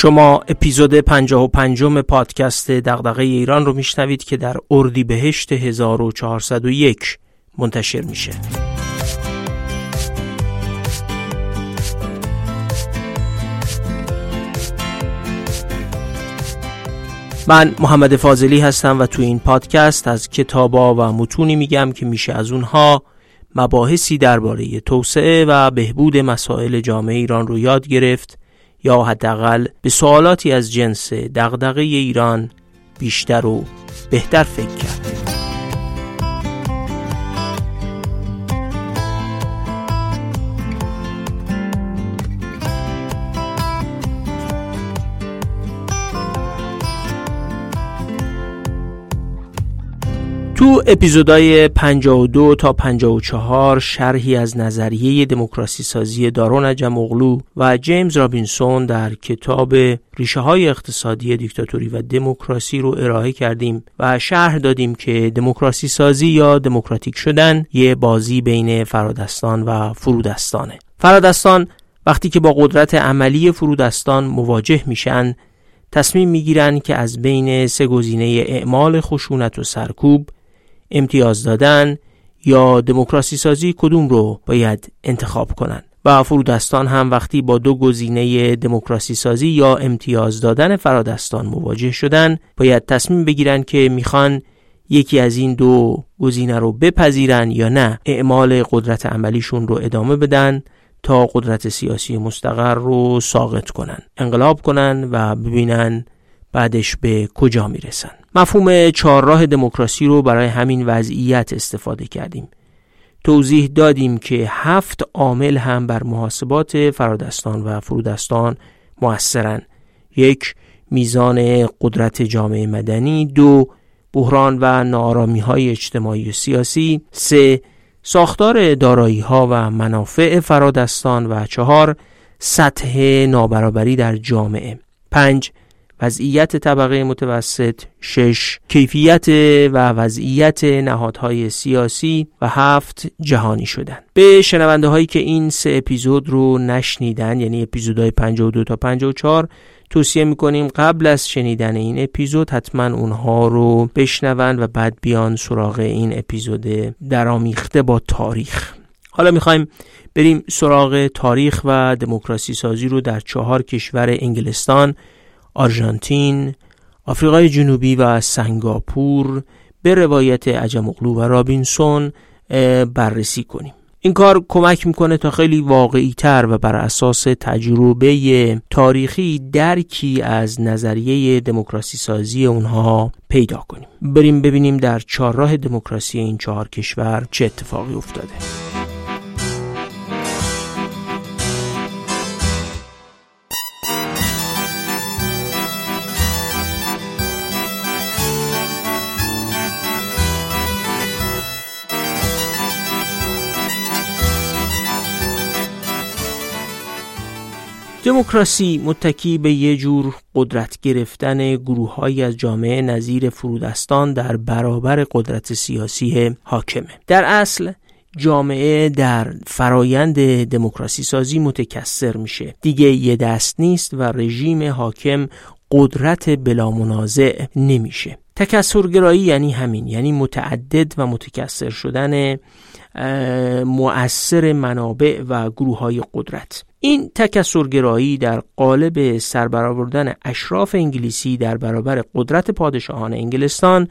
شما اپیزود 55 پادکست دغدغه ایران رو میشنوید که در اردیبهشت 1401 منتشر میشه. من محمد فاضلی هستم و تو این پادکست از کتابا و متونی میگم که میشه از اونها مباحثی درباره توسعه و بهبود مسائل جامعه ایران رو یاد گرفت یا حداقل به سوالاتی از جنس دغدغه ایران بیشتر و بهتر فکر کرد. تو اپیزودهای 52 تا 54 شرحی از نظریه دموکراسی سازی دارون اغلو و جیمز رابینسون در کتاب ریشه های اقتصادی دیکتاتوری و دموکراسی رو ارائه کردیم و شرح دادیم که دموکراسی سازی یا دموکراتیک شدن یه بازی بین فرادستان و فرودستانه. فرادستان وقتی که با قدرت عملی فرودستان مواجه میشن تصمیم می‌گیرن که از بین سه گزینه اعمال خشونت و سرکوب امتیاز دادن یا دموکراسی سازی کدوم رو باید انتخاب کنن؟ و فرودستان هم وقتی با دو گزینه دموکراسی سازی یا امتیاز دادن فرادستان مواجه شدن باید تصمیم بگیرن که می‌خوان یکی از این دو گزینه رو بپذیرن یا نه. اعمال قدرت عملیشون رو ادامه بدن تا قدرت سیاسی مستقر رو ساقط کنن انقلاب کنن و ببینن بعدش به کجا می‌رسن. مفهوم چهارراه دموکراسی رو برای همین وضعیت استفاده کردیم. توضیح دادیم که هفت عامل هم بر محاسبات فرادستان و فرودستان موثرن. یک میزان قدرت جامعه مدنی. دو بحران و نارامی های اجتماعی و سیاسی. سه ساختار دارایی ها و منافع فرادستان. و چهار سطح نابرابری در جامعه. پنج وضعیت طبقه متوسط شش کیفیت و وضعیت نهادهای سیاسی و هفت جهانی شدن. به شنونده هایی که این سه اپیزود رو نشنیدن یعنی اپیزودهای 52 تا 54 توصیه می‌کنیم قبل از شنیدن این اپیزود حتما اونها رو بشنون و بعد بیان سراغ این اپیزود درامیخته با تاریخ. حالا می‌خوایم بریم سراغ تاریخ و دموکراسی سازی رو در چهار کشور انگلستان آرژانتین، آفریقای جنوبی و سنگاپور به روایت عجمقلو و رابینسون بررسی کنیم. این کار کمک می‌کنه تا خیلی واقعی تر و بر اساس تجربه تاریخی درکی از نظریه دموکراسی سازی اونها پیدا کنیم. بریم ببینیم در چهارراه دموکراسی این چهار کشور چه اتفاقی افتاده. دموکراسی متکی به یه جور قدرت گرفتن گروههایی از جامعه نظیر فرودستان در برابر قدرت سیاسی حاکمه. در اصل جامعه در فرایند دموکراسی سازی متکثر میشه. دیگه یه دست نیست و رژیم حاکم قدرت بلا منازع نمیشه. تکسرگرایی یعنی همین یعنی متعدد و متکثر شدن مؤثر منابع و گروه های قدرت. این تکسرگرایی در قالب سربرآوردن اشراف انگلیسی در برابر قدرت پادشاهان انگلستان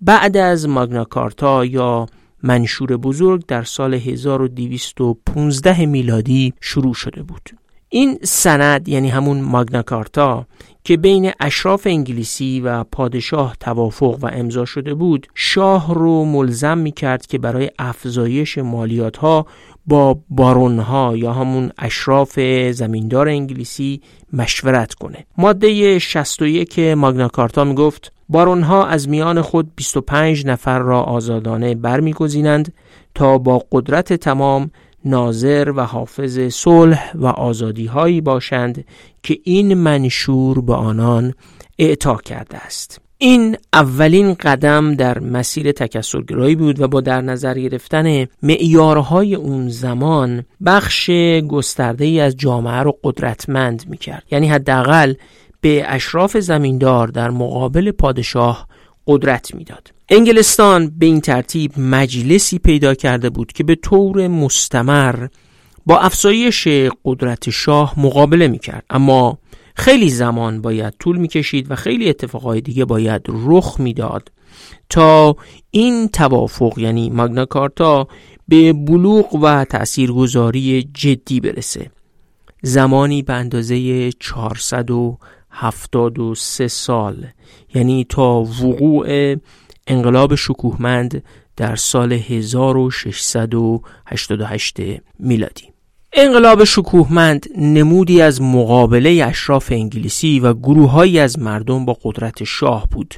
بعد از ماگناکارتا یا منشور بزرگ در سال 1215 میلادی شروع شده بود. این سند یعنی همون ماگناکارتا که بین اشراف انگلیسی و پادشاه توافق و امضا شده بود شاه رو ملزم می کرد که برای افزایش مالیات ها با بارون ها یا همون اشراف زمیندار انگلیسی مشورت کنه. ماده 61 ماگناکارتا می گفت بارون ها از میان خود 25 نفر را آزادانه برمیگزینند تا با قدرت تمام ناظر و حافظ صلح و آزادی هایی باشند که این منشور به آنان اعطا کرده است. این اولین قدم در مسیر تکسرگرایی بود و با در نظر گرفتن معیارهای اون زمان بخش گسترده ای از جامعه رو قدرتمند می‌کرد. یعنی حداقل به اشراف زمیندار در مقابل پادشاه قدرت می‌داد. انگلستان به این ترتیب مجلسی پیدا کرده بود که به طور مستمر با افزایش قدرت شاه مقابله می‌کرد. اما خیلی زمان باید طول می‌کشید و خیلی اتفاقهای دیگه باید رخ می‌داد تا این توافق یعنی ماگنا کارتا به بلوغ و تاثیرگذاری جدی برسه. زمانی به اندازه 473 سال. یعنی تا وقوع انقلاب شکوهمند در سال 1688 میلادی. انقلاب شکوهمند نمودی از مقابله اشراف انگلیسی و گروههایی از مردم با قدرت شاه بود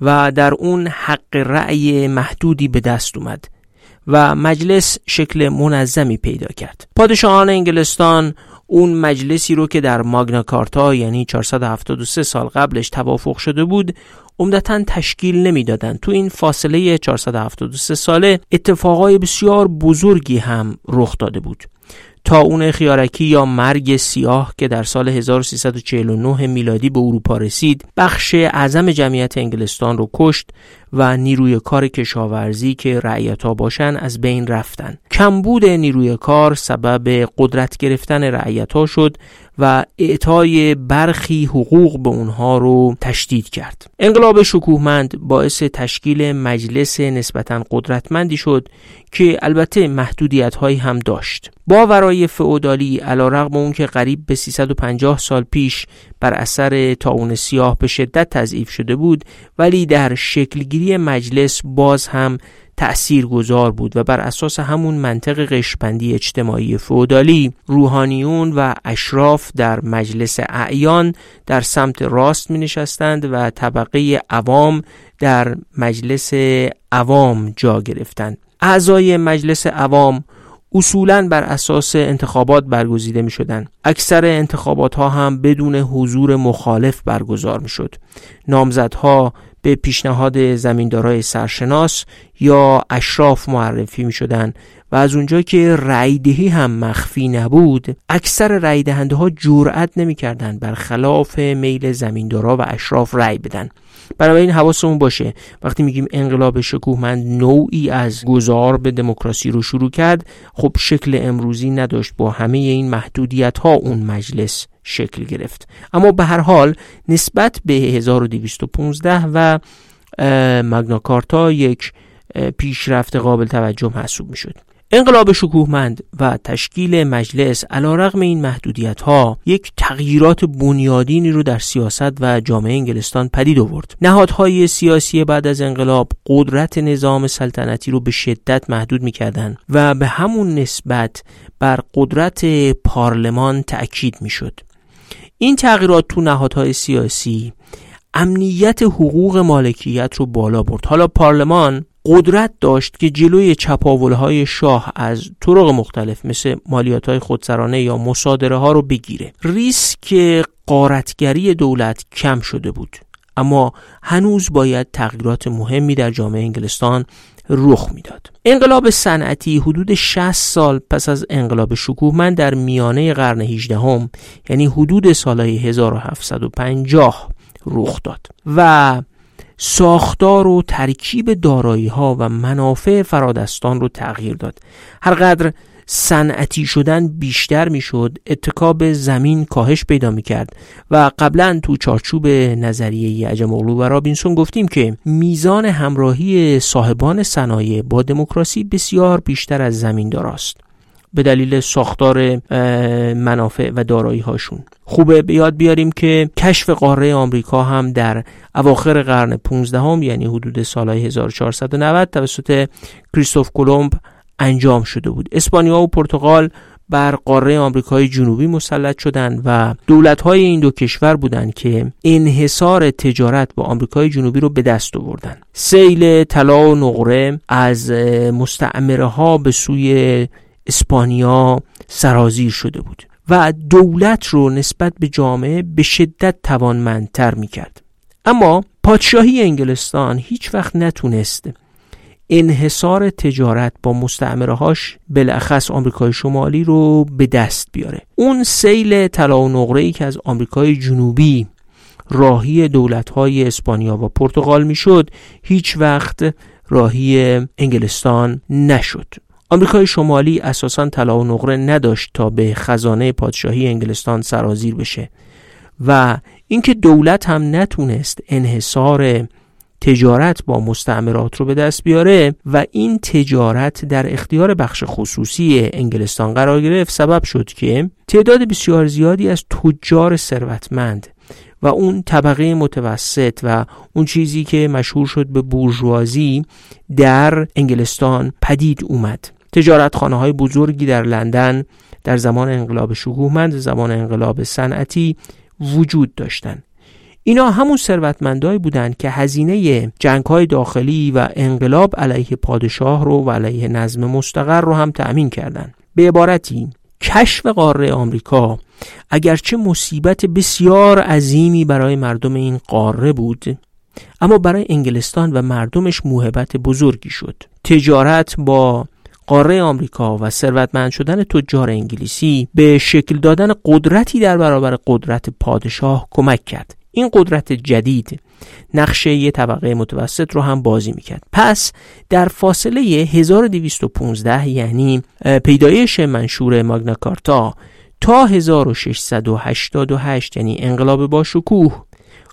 و در اون حق رأی محدودی به دست اومد و مجلس شکل منظمی پیدا کرد. پادشاهان انگلستان اون مجلسی رو که در ماگنا کارتا یعنی 473 سال قبلش توافق شده بود عمدتا تشکیل نمی‌دادند تو این فاصله 473 ساله اتفاقای بسیار بزرگی هم رخ داده بود. تا اون خیارکی یا مرگ سیاه که در سال 1349 میلادی به اروپا رسید بخش اعظم جمعیت انگلستان رو کشت و نیروی کار کشاورزی که رعیتا باشن از بین رفتن. کمبود نیروی کار سبب قدرت گرفتن رعیتا شد و اعطای برخی حقوق به اونها رو تشدید کرد. انقلاب شکوهمند باعث تشکیل مجلس نسبتا قدرتمندی شد که البته محدودیت هایی هم داشت. باورای فئودالی علیرغم اون که قریب به 350 سال پیش بر اثر تاون سیاه به شدت تضعیف شده بود ولی در شکلگیری مجلس باز هم تأثیر گذار بود و بر اساس همون منطق قشبندی اجتماعی فودالی روحانیون و اشراف در مجلس اعیان در سمت راست می نشستند و طبقه عوام در مجلس عوام جا گرفتند اعضای مجلس عوام اصولا بر اساس انتخابات برگزیده می شدن. اکثر انتخابات ها هم بدون حضور مخالف برگزار می شد. نامزدها به پیشنهاد زمیندارای سرشناس یا اشراف معرفی می شدن و از اونجا که رایدهی هم مخفی نبود اکثر رای دهنده ها جرأت نمی کردن برخلاف میل زمیندارا و اشراف رای بدن. این حواسمون باشه. وقتی میگیم انقلاب شکوهمند نوعی از گذار به دموکراسی رو شروع کرد. خب شکل امروزی نداشت. با همه این محدودیت ها اون مجلس شکل گرفت. اما به هر حال نسبت به 1215 و مگناکارتا یک پیشرفت قابل توجه محسوب می شد انقلاب شکوهمند و تشکیل مجلس رغم این محدودیت ها یک تغییرات بنیادینی رو در سیاست و جامعه انگلستان پدید آورد. نهادهای سیاسی بعد از انقلاب قدرت نظام سلطنتی رو به شدت محدود می‌کردند و به همون نسبت بر قدرت پارلمان تأکید می‌شد. این تغییرات تو نهادهای سیاسی امنیت حقوق مالکیت رو بالا برد. حالا پارلمان قدرت داشت که جلوی های شاه از طرق مختلف مثل مالیات های خودسرانه یا مصادره ها رو بگیره. ریسک قارتگری دولت کم شده بود. اما هنوز باید تغییرات مهمی در جامعه انگلستان رخ می‌داد. انقلاب صنعتی حدود 60 سال پس از انقلاب شکوهمند در میانه قرن 18 هم یعنی حدود سالهای 1750 رخ داد و ساختار و ترکیب دارایی ها و منافع فرادستان رو تغییر داد هرقدر صنعتی شدن بیشتر می‌شد اتکاب زمین کاهش پیدا می‌کرد و قبلا تو چارچوب نظریه عجم اغلو و رابینسون گفتیم که میزان همراهی صاحبان صنایع با دموکراسی بسیار بیشتر از زمین داراست به دلیل ساختار منافع و دارایی هاشون خوبه به یاد بیاریم که کشف قاره آمریکا هم در اواخر قرن 15 هم یعنی حدود سالهای 1490 توسط کریستوف کلمب انجام شده بود اسپانیا و پرتغال بر قاره آمریکای جنوبی مسلط شدند و دولت‌های این دو کشور بودند که انحصار تجارت با آمریکای جنوبی رو به دست آوردن سیل طلا و نقره از مستعمره ها به سوی اسپانیا سرازیر شده بود و دولت رو نسبت به جامعه به شدت توانمندتر می کرد. اما پادشاهی انگلستان هیچ وقت نتونست انحصار تجارت با مستعمرهاش بالاخص آمریکای شمالی رو به دست بیاره. اون سیل طلا و نقره ای که از آمریکای جنوبی راهی های اسپانیا و پرتغال می‌شد هیچ وقت راهی انگلستان نشد. آمریکای شمالی اساسا طلا و نقره نداشت تا به خزانه پادشاهی انگلستان سرازیر بشه و اینکه دولت هم نتونست انحصار تجارت با مستعمرات رو به دست بیاره و این تجارت در اختیار بخش خصوصی انگلستان قرار گرفت. سبب شد که تعداد بسیار زیادی از تجار ثروتمند و اون طبقه متوسط و اون چیزی که مشهور شد به بورژوازی در انگلستان پدید اومد. تجارت خانه های بزرگی در لندن در زمان انقلاب شکوهمند زمان انقلاب صنعتی وجود داشتند اینا همون ثروتمندایی بودند که هزینه جنگ های داخلی و انقلاب علیه پادشاه رو و علیه نظم مستقر رو هم تأمین کردند. به عبارتی کشف قاره آمریکا اگرچه مصیبت بسیار عظیمی برای مردم این قاره بود اما برای انگلستان و مردمش موهبت بزرگی شد. تجارت با قاره آمریکا و ثروتمند شدن تجار انگلیسی به شکل دادن قدرتی در برابر قدرت پادشاه کمک کرد. این قدرت جدید نقشه یه طبقه متوسط رو هم بازی می‌کرد. پس در فاصله 1215 یعنی پیدایش منشور ماگنا کارتا تا 1688 یعنی انقلاب با شکوه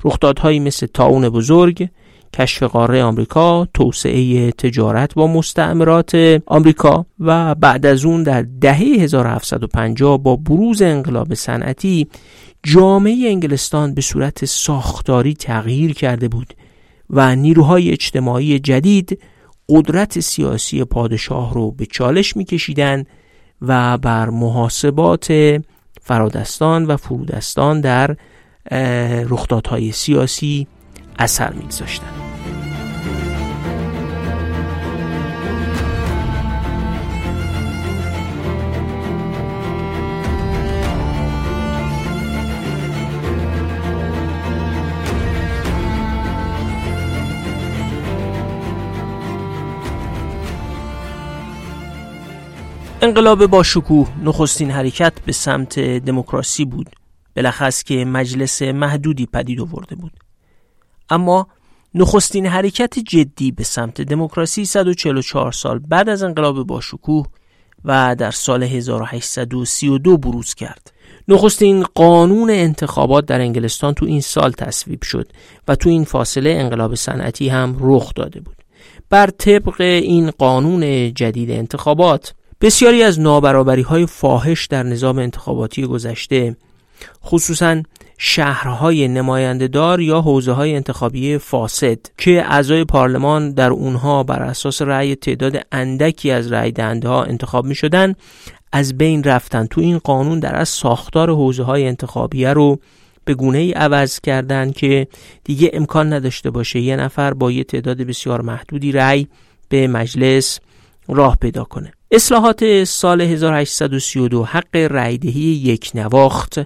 رخدادهایی مثل تاون بزرگ کشف قاره آمریکا توسعه تجارت با مستعمرات آمریکا و بعد از اون در دهه 1750 با بروز انقلاب صنعتی جامعه انگلستان به صورت ساختاری تغییر کرده بود و نیروهای اجتماعی جدید قدرت سیاسی پادشاه رو به چالش میکشیدند و بر محاسبات فرادستان و فرودستان در رخدادهای سیاسی اثر میگذاشتند انقلاب با شکوه نخستین حرکت به سمت دموکراسی بود. بلخص که مجلس محدودی پدید آورده بود. اما نخستین حرکت جدی به سمت دموکراسی 144 سال بعد از انقلاب با شکوه و در سال 1832 بروز کرد. نخستین قانون انتخابات در انگلستان تو این سال تصویب شد و تو این فاصله انقلاب صنعتی هم رخ داده بود. بر طبق این قانون جدید انتخابات بسیاری از نابرابری های فاحش در نظام انتخاباتی گذشته خصوصا شهرهای نمایندهدار یا حوزه های انتخابی فاسد که اعضای پارلمان در اونها بر اساس رأی تعداد اندکی از رأی دهنده ها انتخاب می شدن از بین رفتن. تو این قانون در از ساختار حوزه های انتخابیه رو به گونه ای عوض کردن که دیگه امکان نداشته باشه یه نفر با یه تعداد بسیار محدودی رأی به مجلس راه پیدا کنه. اصلاحات سال 1832 حق رایدهی یک نواخت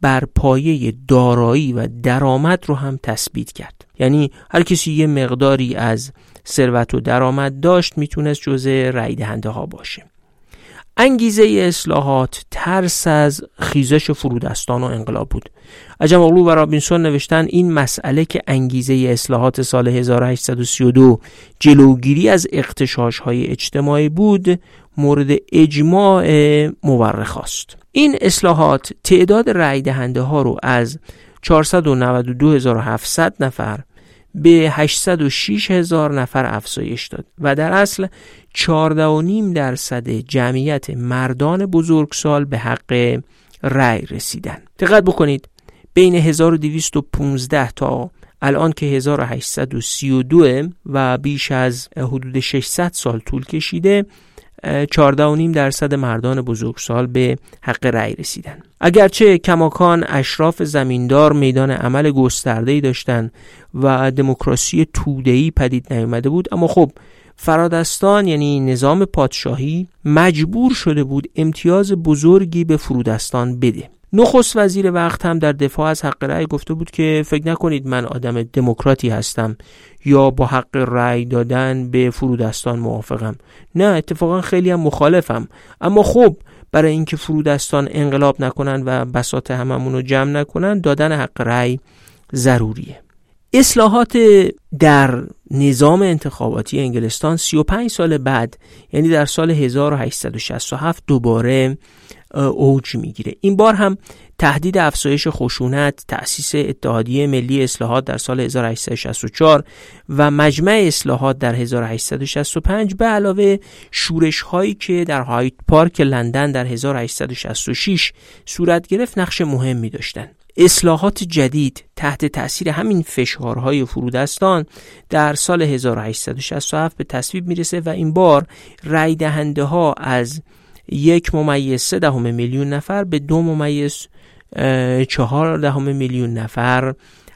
بر پایه دارایی و درآمد رو هم تثبیت کرد. یعنی هر کسی یه مقداری از ثروت و درآمد داشت می‌تونست جزء رای ها باشه. انگیزه اصلاحات ترس از خیزش فرودستان و انقلاب بود. عجم اغلو و رابینسون نوشتن این مسئله که انگیزه اصلاحات سال 1832 جلوگیری از اقتشاش های اجتماعی بود مورد اجماع مورخ است این اصلاحات تعداد رای دهنده ها رو از 492700 نفر به 806 هزار نفر افزایش داد و در اصل 14.5 درصد جمعیت مردان بزرگسال به حق رأی رسیدن. دقت بکنید بین 1215 تا الان که 1832 و بیش از حدود 600 سال طول کشیده 14.5 درصد مردان بزرگسال به حق رأی رسیدن. اگرچه کماکان اشراف زمیندار میدان عمل گسترده‌ای داشتند و دموکراسی توده‌ای پدید نیامده بود اما خب فرادستان یعنی نظام پادشاهی مجبور شده بود امتیاز بزرگی به فرودستان بده. نخست وزیر وقت هم در دفاع از حق رأی گفته بود که فکر نکنید من آدم دموکراتی هستم یا با حق رأی دادن به فرودستان موافقم. نه اتفاقا خیلی هم مخالفم. اما خب برای اینکه فرودستان انقلاب نکنن و بساط هممون رو جمع نکنن دادن حق رأی ضروریه. اصلاحات در نظام انتخاباتی انگلستان 35 سال بعد یعنی در سال 1867 دوباره اوج می‌گیره. این بار هم تهدید افزایش خشونت تأسیس اتحادیه ملی اصلاحات در سال 1864 و مجمع اصلاحات در 1865 به علاوه شورش هایی که در هایت پارک لندن در 1866 صورت گرفت نقش مهمی داشتند اصلاحات جدید تحت تاثیر همین فشارهای فرودستان در سال 1867 به تصویب می‌رسه و این بار رای دهنده ها از یک ممیز سه دهم میلیون نفر به دو ممیز چهار دهم میلیون نفر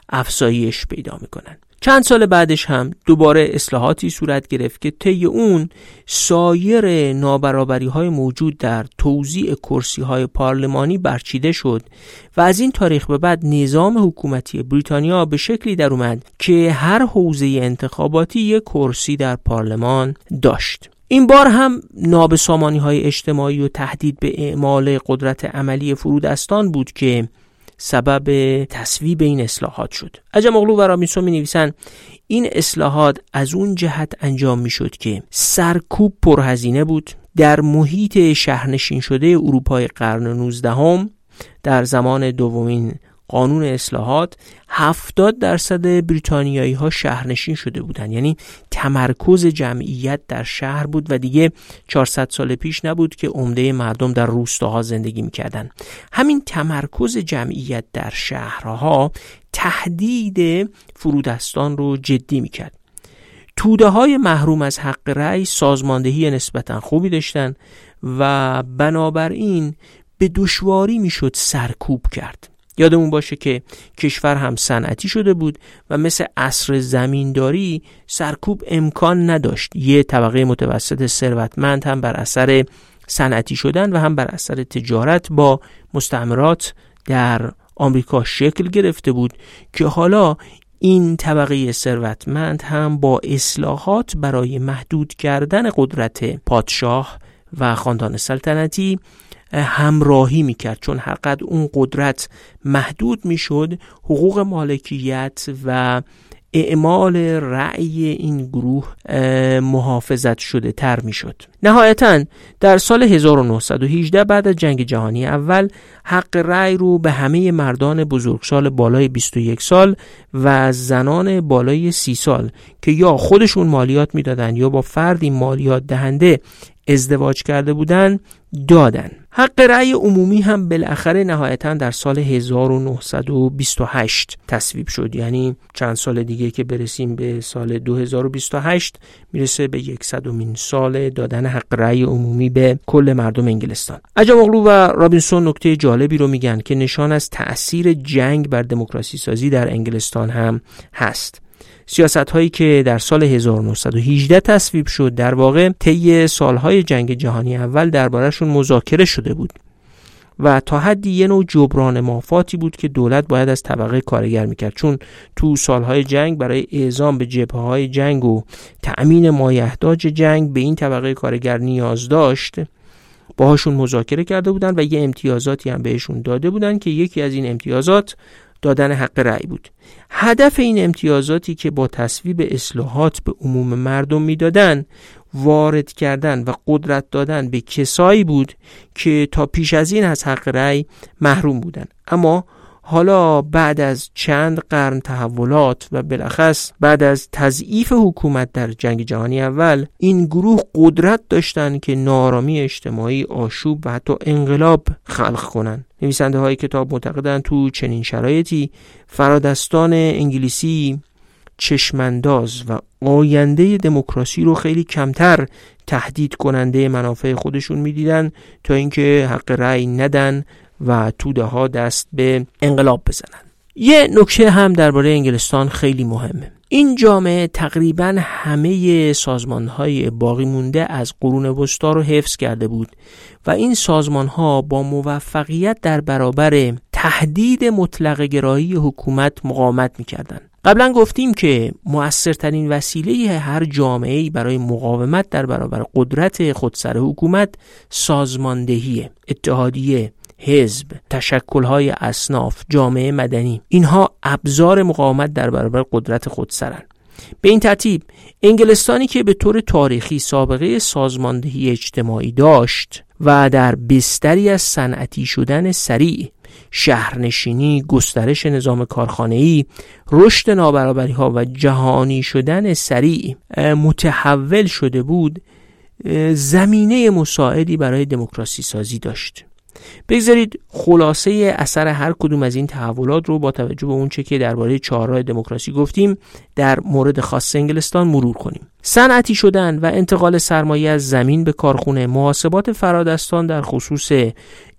افزایش پیدا می‌کنن چند سال بعدش هم دوباره اصلاحاتی صورت گرفت که طی اون سایر نابرابری های موجود در توزیع کرسی های پارلمانی برچیده شد و از این تاریخ به بعد نظام حکومتی بریتانیا به شکلی در اومد که هر حوزه انتخاباتی یک کرسی در پارلمان داشت. این بار هم نابسامانی های اجتماعی و تهدید به اعمال قدرت عملی فرودستان بود که سبب تصویب این اصلاحات شد. عجم اغلو و رابینسون می نویسن این اصلاحات از اون جهت انجام می شد که سرکوب پرهزینه بود. در محیط شهرنشین شده اروپای قرن 19 در زمان دومین قانون اصلاحات 70 درصد بریتانیایی ها شهرنشین شده بودند یعنی تمرکز جمعیت در شهر بود و دیگه 400 سال پیش نبود که عمده مردم در روستاها زندگی می‌کردن. همین تمرکز جمعیت در شهرها تهدید فرودستان رو جدی می‌کرد. توده های محروم از حق رأی سازماندهی نسبتا خوبی داشتن و بنابراین به دشواری می‌شد سرکوب کرد. یادمون باشه که کشور هم صنعتی شده بود و مثل عصر زمینداری سرکوب امکان نداشت. یه طبقه متوسط ثروتمند هم بر اثر صنعتی شدن و هم بر اثر تجارت با مستعمرات در آمریکا شکل گرفته بود که حالا این طبقه ثروتمند هم با اصلاحات برای محدود کردن قدرت پادشاه و خاندان سلطنتی همراهی می‌کرد چون هرقدر اون قدرت محدود می‌شد حقوق مالکیت و اعمال رأی این گروه محافظت شده تر می شد. نهایتا در سال 1918 بعد از جنگ جهانی اول حق رأی رو به همه مردان بزرگسال بالای 21 سال و زنان بالای 30 سال که یا خودشون مالیات می‌دادن یا با فردی مالیات دهنده ازدواج کرده بودن دادن. حق رأی عمومی هم بالاخره نهایتا در سال 1928 تصویب شد. یعنی چند سال دیگه که برسیم به سال 2028 می‌رسه به یکصدمین سال دادن حق رأی عمومی به کل مردم انگلستان. عجب اغلو و رابینسون نکته جالبی رو میگن که نشان از تأثیر جنگ بر دموکراسی سازی در انگلستان هم هست. سیاست هایی که در سال 1918 تصویب شد در واقع طی سالهای جنگ جهانی اول دربارهشون مذاکره شده بود. و تا حدی یه نوع جبران مافاتی بود که دولت باید از طبقه کارگر می‌کرد. چون تو سالهای جنگ برای اعزام به جبهه های جنگ و تأمین مایحتاج جنگ به این طبقه کارگر نیاز داشت باهاشون مذاکره کرده بودن و یه امتیازاتی هم بهشون داده بودن که یکی از این امتیازات دادن حق رأی بود. هدف این امتیازاتی که با تصویب اصلاحات به عموم مردم می‌دادن وارد کردن و قدرت دادن به کسایی بود که تا پیش از این از حق رأی محروم بودند اما حالا بعد از چند قرن تحولات و بالاخص بعد از تضعیف حکومت در جنگ جهانی اول این گروه قدرت داشتند که نارامی اجتماعی آشوب و حتی انقلاب خلق کنند نویسنده های کتاب معتقدند تو چنین شرایطی فرادستان انگلیسی چشمانداز و آینده دموکراسی رو خیلی کمتر تهدید کننده منافع خودشون می‌دیدن تا اینکه حق رأی ندن و توده ها دست به انقلاب بزنن یه نکته هم درباره انگلستان خیلی مهمه این جامعه تقریبا همه سازمان های باقی مونده از قرون وسطا رو حفظ کرده بود و این سازمان ها با موفقیت در برابر تهدید مطلق گرایی حکومت مقاومت می‌کردند. قبلا گفتیم که موثرترین وسیله هر جامعه برای مقاومت در برابر قدرت خودسر حکومت سازماندهی اتحادیه حزب تشکلهای اصناف جامعه مدنی. اینها ابزار مقاومت در برابر قدرت خودسرن به این ترتیب انگلستانی که به طور تاریخی سابقه سازماندهی اجتماعی داشت و در بستری از صنعتی شدن سریع شهرنشینی، گسترش نظام کارخانه‌ای، رشد نابرابری ها و جهانی شدن سریع متحول شده بود زمینه مساعدی برای دموکراسی سازی داشت. بگذارید خلاصه اثر هر کدوم از این تحولات رو با توجه به اونچه که درباره چهارراه دموکراسی گفتیم در مورد خاص انگلستان مرور کنیم. صنعتی شدن و انتقال سرمایه از زمین به کارخونه محاسبات فرادستان در خصوص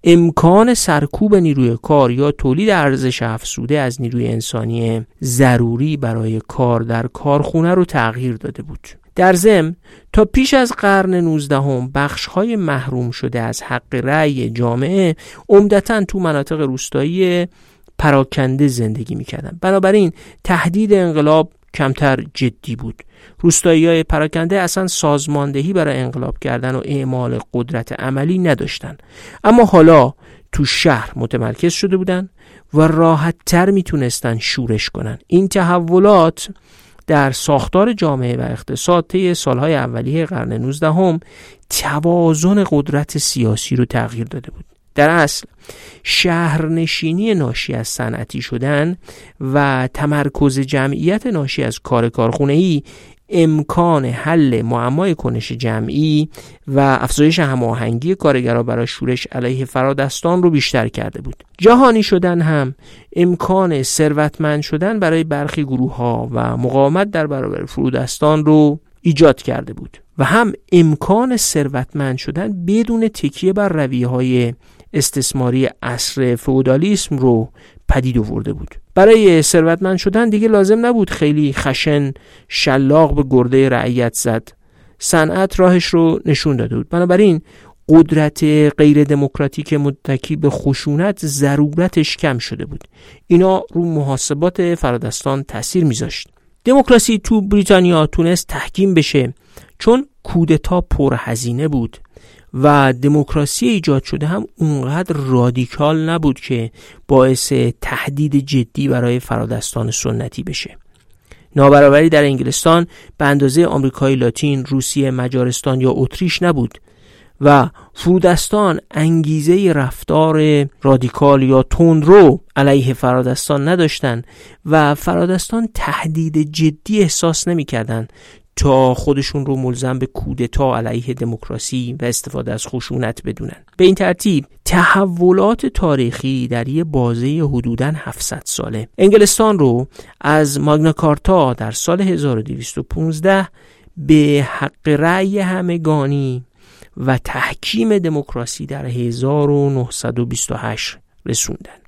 امکان سرکوب نیروی کار یا تولید ارزش افزوده از نیروی انسانی ضروری برای کار در کارخونه رو تغییر داده بود. در ضمن تا پیش از قرن 19 هم بخش های محروم شده از حق رأی جامعه عمدتا تو مناطق روستایی پراکنده زندگی می‌کردن. بنابراین تهدید انقلاب کمتر جدی بود. روستایی های پراکنده اصلا سازماندهی برای انقلاب کردن و اعمال قدرت عملی نداشتن. اما حالا تو شهر متمرکز شده بودن و راحت تر می‌تونستن شورش کنن. این تحولات در ساختار جامعه و اقتصاد طی سالهای اولیه قرن 19 هم توازن قدرت سیاسی رو تغییر داده بود. در اصل شهرنشینی ناشی از صنعتی شدن و تمرکز جمعیت ناشی از کار کارخونه ای امکان حل معمای کنش جمعی و افزایش هماهنگی کارگرها برای شورش علیه فرادستان رو بیشتر کرده بود. جهانی شدن هم امکان ثروتمند شدن برای برخی گروه ها و مقاومت در برابر فرودستان رو ایجاد کرده بود و هم امکان ثروتمند شدن بدون تکیه بر رویه های استثماری اصر فودالیسم رو پدید آورده بود. برای ثروتمند شدن دیگه لازم نبود خیلی خشن شلاق به گرده رعیت زد. صنعت راهش رو نشون داده بود. بنابراین قدرت غیر دموکراتیک متکی به خشونت ضرورتش کم شده بود. اینا رو محاسبات فرادستان تاثیر میذاشت. دموکراسی تو بریتانیا تونست تحکیم بشه چون کودتا پرهزینه بود. و دموکراسی ایجاد شده هم اونقدر رادیکال نبود که باعث تهدید جدی برای فرادستان سنتی بشه. نابرابری در انگلستان به اندازه آمریکای لاتین، روسیه، مجارستان یا اتریش نبود و فرودستان انگیزه رفتار رادیکال یا تندرو علیه فرادستان نداشتند و فرادستان تهدید جدی احساس نمی‌کردند تا خودشون رو ملزم به کودتا علیه دموکراسی و استفاده از خشونت بدونن. به این ترتیب تحولات تاریخی در یه بازه حدوداً 700 ساله. انگلستان رو از ماگناکارتا در سال 1215 به حق رأی همگانی و تحکیم دموکراسی در 1928 رسوندن.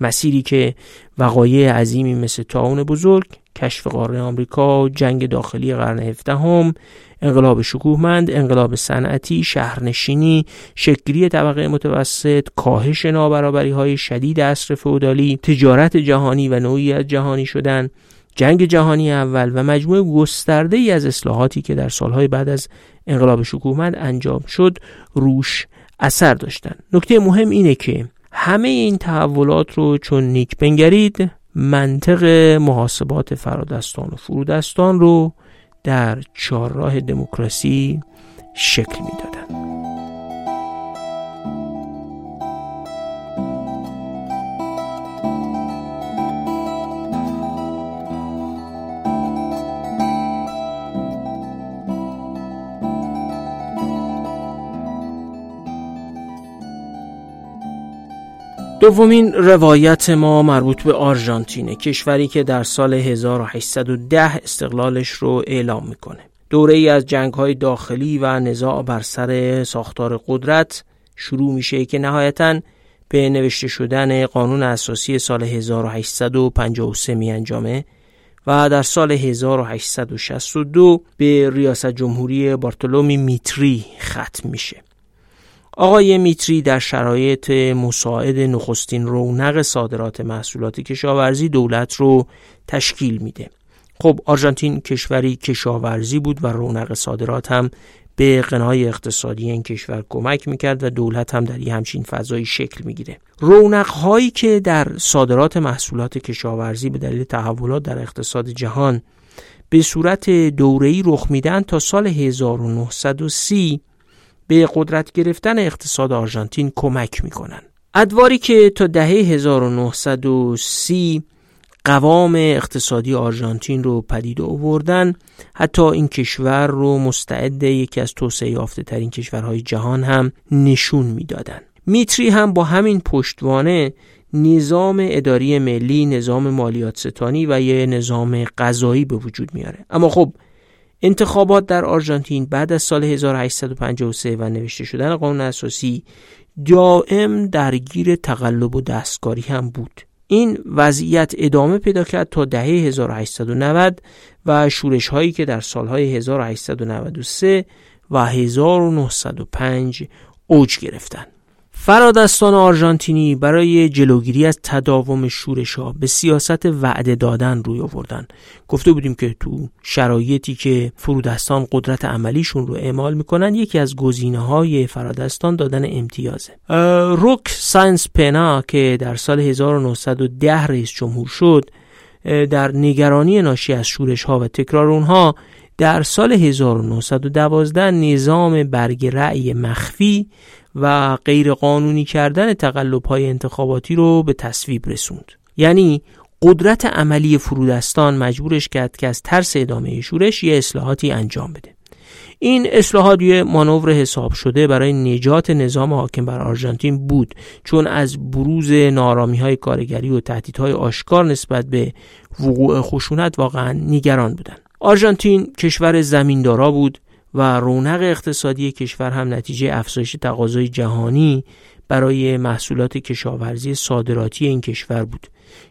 مسیری که وقایع عظیمی مثل تاون بزرگ کشف قاره آمریکا جنگ داخلی قرن هفدهم انقلاب شکوهمند انقلاب صنعتی شهرنشینی شکلی طبقه متوسط کاهش نابرابری های شدید عصر فودالی تجارت جهانی و نوعی از جهانی شدن جنگ جهانی اول و مجموعه گسترده ای از اصلاحاتی که در سالهای بعد از انقلاب شکوهمند انجام شد روش اثر داشتن. نکته مهم اینه که همه این تحولات رو چون نیک بنگرید منطق محاسبات فرادستان و فرودستان رو در چهارراه دموکراسی شکل می‌دادند. دومین روایت ما مربوط به آرژانتینه کشوری که در سال 1810 استقلالش رو اعلام می‌کنه. دوره ای از جنگ های داخلی و نزاع بر سر ساختار قدرت شروع میشه که نهایتا به نوشته شدن قانون اساسی سال 1853 می انجامه و در سال 1862 به ریاست جمهوری بارتولومی میتری ختم میشه. آقای میتری در شرایط مساعد نخستین رونق صادرات محصولات کشاورزی دولت رو تشکیل میده. خب آرژانتین کشوری کشاورزی بود و رونق صادرات هم به قنای اقتصادی این کشور کمک می‌کرد و دولت هم در یه همچین فضایی شکل می‌گیره. رونق هایی که در صادرات محصولات کشاورزی به دلیل تحولات در اقتصاد جهان به صورت دوره‌ای رخ میدن تا سال 1930 به قدرت گرفتن اقتصاد آرژانتین کمک می‌کنن. ادواری که تا دهه 1930 قوام اقتصادی آرژانتین رو پدید آوردن حتی این کشور رو مستعد یکی از توسعه یافته ترین کشورهای جهان هم نشون می‌دادن. میتری هم با همین پشتوانه نظام اداری ملی، نظام مالیات ستانی و یه نظام قضایی به وجود میاره. اما خب انتخابات در آرژانتین بعد از سال 1853 و نوشته شدن قانون اساسی دائم درگیر تقلب و دستکاری هم بود این وضعیت ادامه پیدا کرد تا دهه 1890 و شورش هایی که در سالهای 1893 و 1905 اوج گرفتند. فرادستان آرژانتینی برای جلوگیری از تداوم شورش ها به سیاست وعده دادن روی آوردن. گفته بودیم که تو شرایطی که فرودستان قدرت عملیشون رو اعمال می‌کنن یکی از گزینه های فرادستان دادن امتیازه. روک ساینس پنا که در سال 1910 رئیس جمهور شد در نگرانی ناشی از شورش ها و تکرار اونها در سال 1912 نظام برگ رأی مخفی و غیر قانونی کردن تقلب های انتخاباتی رو به تصویب رسوند یعنی قدرت عملی فرودستان مجبورش کرد که از ترس ادامه شورش یه اصلاحاتی انجام بده این اصلاحات یه مانور حساب شده برای نجات نظام حاکم بر آرژانتین بود چون از بروز نارامی های کارگری و تهدیدهای آشکار نسبت به وقوع خشونت واقعا نگران بودند. آرژانتین کشور زمیندارا بود و رونق اقتصادی کشور هم نتیجه افزایش تقاضای جهانی برای محصولات کشاورزی صادراتی این کشور بود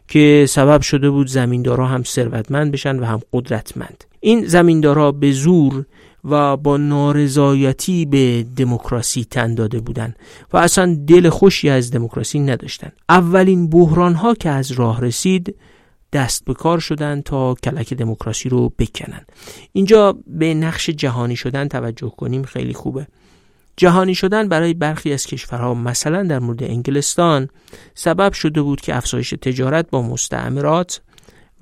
که سبب شده بود زمیندارا هم ثروتمند بشن و هم قدرتمند. این زمیندارا به زور و با نارضایتی به دموکراسی تن داده بودند و اصلا دل خوشی از دموکراسی نداشتند اولین بحران ها که از راه رسید دست به کار شدن تا کلک دموکراسی رو بکنن. اینجا به نقش جهانی شدن توجه کنیم خیلی خوبه. جهانی شدن برای برخی از کشورها مثلا در مورد انگلستان سبب شده بود که افزایش تجارت با مستعمرات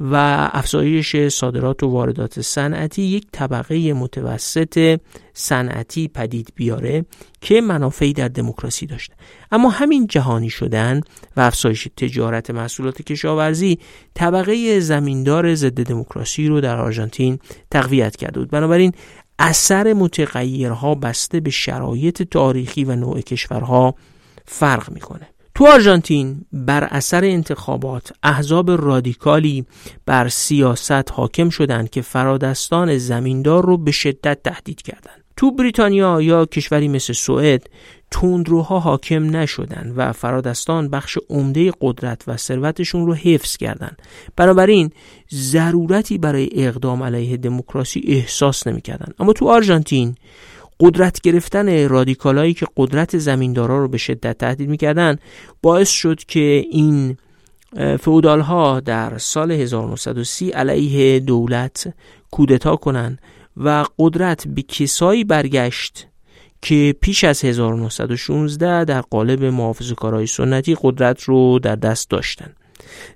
و افزایش صادرات و واردات صنعتی یک طبقه متوسط صنعتی پدید بیاره که منافعی در دموکراسی داشته. اما همین جهانی شدن و افزایش تجارت محصولات کشاورزی طبقه زمیندار ضد دموکراسی رو در آرژانتین تقویت کرده بود. بنابراین اثر متغیرها بسته به شرایط تاریخی و نوع کشورها فرق می‌کنه. تو آرژانتین بر اثر انتخابات احزاب رادیکالی بر سیاست حاکم شدند که فرادستان زمیندار رو به شدت تهدید کردند. تو بریتانیا یا کشوری مثل سوئد تندروها حاکم نشدند و فرادستان بخش عمده قدرت و ثروتشون رو حفظ کردند. بنابراین ضرورتی برای اقدام علیه دموکراسی احساس نمی‌کردند. اما تو آرژانتین قدرت گرفتن رادیکالایی که قدرت زمیندارا رو به شدت تهدید می‌کردن باعث شد که این فودال ها در سال 1930 علیه دولت کودتا کنند و قدرت به کسایی برگشت که پیش از 1916 در قالب محافظ کارهای سنتی قدرت رو در دست داشتند.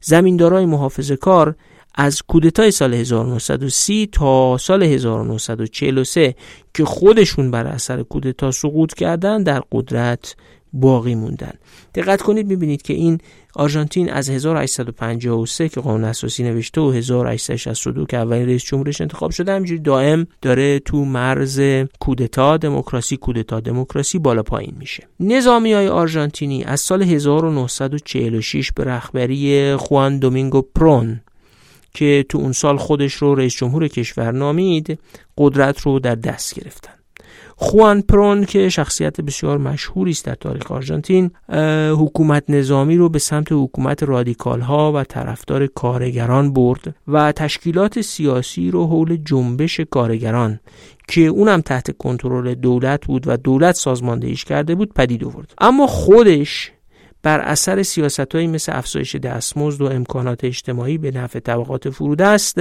زمیندارای محافظ کار از کودتای سال 1930 تا سال 1943 که خودشون بر اثر کودتا سقوط کردن در قدرت باقی موندن. دقت کنید می‌بینید که این آرژانتین از 1853 که قانون اساسی نوشته و 1862 که اولین رئیس جمهورش انتخاب شده همینجوری دائم داره تو مرز کودتا دموکراسی کودتا دموکراسی بالا پایین میشه. نظامی های آرژانتینی از سال 1946 به رهبری خوان دومینگو پرون که تو اون سال خودش رو رئیس جمهور کشور نامید قدرت رو در دست گرفتن. خوان پرون که شخصیت بسیار مشهوری است در تاریخ آرژانتین حکومت نظامی رو به سمت حکومت رادیکال ها و طرفدار کارگران برد و تشکیلات سیاسی رو حول جنبش کارگران که اونم تحت کنترل دولت بود و دولت سازماندهیش کرده بود پدید آورد. اما خودش بر اثر سیاست مثل افزایش دستمزد و امکانات اجتماعی به نفع طبقات فرودست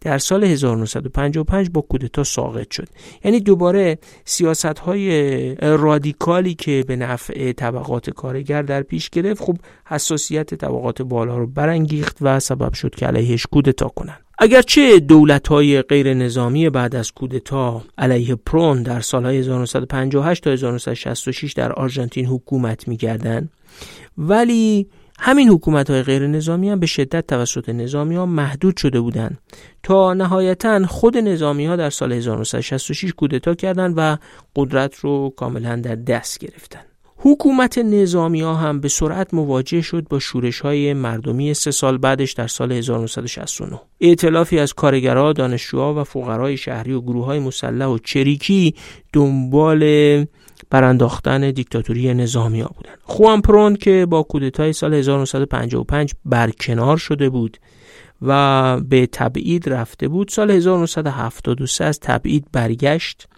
در سال 1955 با کودتا ساقط شد. یعنی دوباره سیاست های رادیکالی که به نفع طبقات کارگر در پیش گرفت خب حساسیت طبقات بالا رو برانگیخت و سبب شد که علیهش کودتا کنند. اگرچه دولت های غیر نظامی بعد از کودتا علیه پرون در سالهای 1958 تا 1966 در آرژانتین حکومت می‌کردند ولی همین حکومت های غیر نظامی هم به شدت توسط نظامی ها محدود شده بودند تا نهایتا خود نظامی ها در سال 1966 کودتا کردند و قدرت رو کاملا در دست گرفتند. حکومت نظامی ها هم به سرعت مواجه شد با شورش های مردمی سه سال بعدش در سال 1969 ائتلافی از کارگرها، دانشجوها و فقرای شهری و گروه های مسلح و چریکی دنبال برانداختن دیکتاتوری نظامی ها خوان پرون که با کودتای سال 1955 برکنار شده بود و به تبعید رفته بود سال 1973 از تبعید برگشت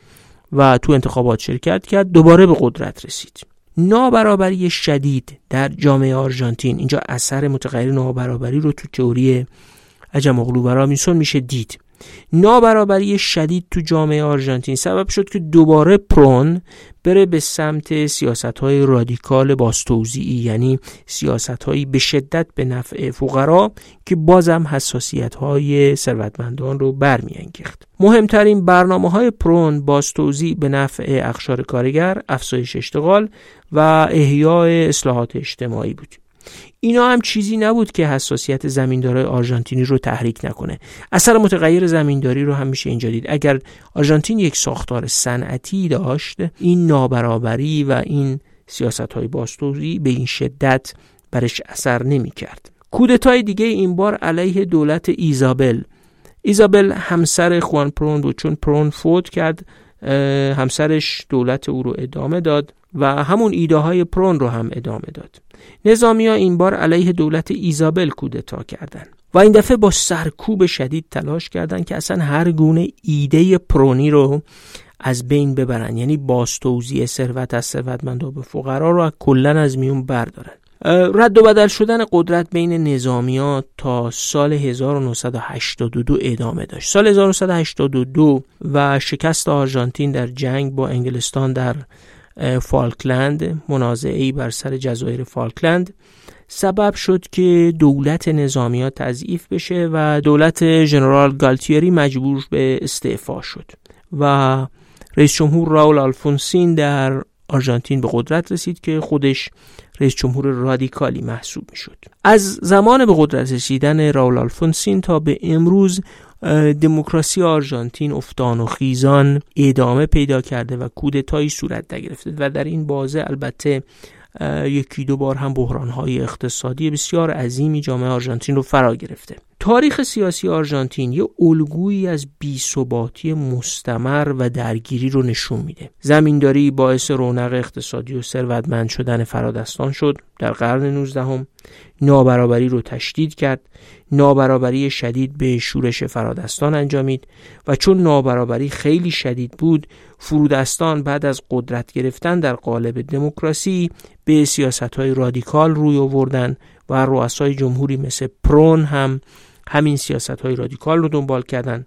و تو انتخابات شرکت کرد دوباره به قدرت رسید. نابرابری شدید در جامعه آرژانتین. اینجا اثر متغیر نابرابری رو تو تئوری عجم اغلو برامیسون میشه دید. نابرابری شدید تو جامعه آرژانتین. سبب شد که دوباره پرون بره به سمت سیاست های رادیکال باستوزیعی یعنی سیاست هایی به شدت به نفع فقرا که بازم حساسیت های ثروتمندان رو برمیانگیخت. مهمترین برنامه های پرون باستوزی به نفع اخشار کارگر افزایش اشتغال و احیای اصلاحات اجتماعی بود. اینا هم چیزی نبود که حساسیت زمیندارای آرژانتینی رو تحریک نکنه. اثر متغیر زمینداری رو هم میشه اینجا دید. اگر آرژانتین یک ساختار صنعتی داشت این نابرابری و این سیاست های باستوزی به این شدت برش اثر نمی کرد کودتای دیگه این بار علیه دولت ایزابل. ایزابل همسر خوان پرون بود چون پرون فوت کرد همسرش دولت او رو ادامه داد. و همون ایده های پرون رو هم ادامه داد. نظامی ها این بار علیه دولت ایزابل کودتا کردند و این دفعه با سرکوب شدید تلاش کردند که اصلا هر گونه ایده پرونی رو از بین ببرن یعنی باستوزی ثروت از ثروتمندا به فقرا رو کلا از میون بردارن رد و بدل شدن قدرت بین نظامیات تا سال 1982 ادامه داشت. سال 1982 و شکست آرژانتین در جنگ با انگلستان در فالکلند منازعه بر سر جزایر فالکلند سبب شد که دولت نظامی ها تضعیف بشه و دولت ژنرال گالتیری مجبور به استعفا شد و رئیس جمهور راول آلفونسین در آرژانتین به قدرت رسید که خودش رئیس جمهور رادیکالی محسوب می شد. از زمان به قدرت رسیدن راول آلفونسین تا به امروز دموکراسی آرژانتین افتان و خیزان ادامه پیدا کرده و کودتایی صورت نگرفته و در این بازه البته یکی دو بار هم بحرانهای اقتصادی بسیار عظیمی جامعه آرژانتین رو فرا گرفته. تاریخ سیاسی آرژانتین یه الگویی از بیثباتی مستمر و درگیری رو نشون میده. زمینداری باعث رونق اقتصادی و ثروتمند شدن فرادستان شد در قرن 19 نابرابری رو تشدید کرد. نابرابری شدید به شورش فرادستان انجامید و چون نابرابری خیلی شدید بود فرودستان بعد از قدرت گرفتن در قالب دموکراسی به سیاست های رادیکال روی آوردن و رؤسای جمهوری مثل پرون هم همین سیاست های رادیکال رو دنبال کردن.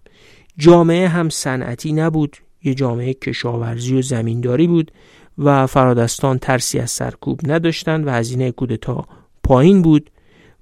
جامعه هم صنعتی نبود یه جامعه کشاورزی و زمینداری بود و فرادستان ترسی از سرکوب نداشتند و هزینه کودتا پایین بود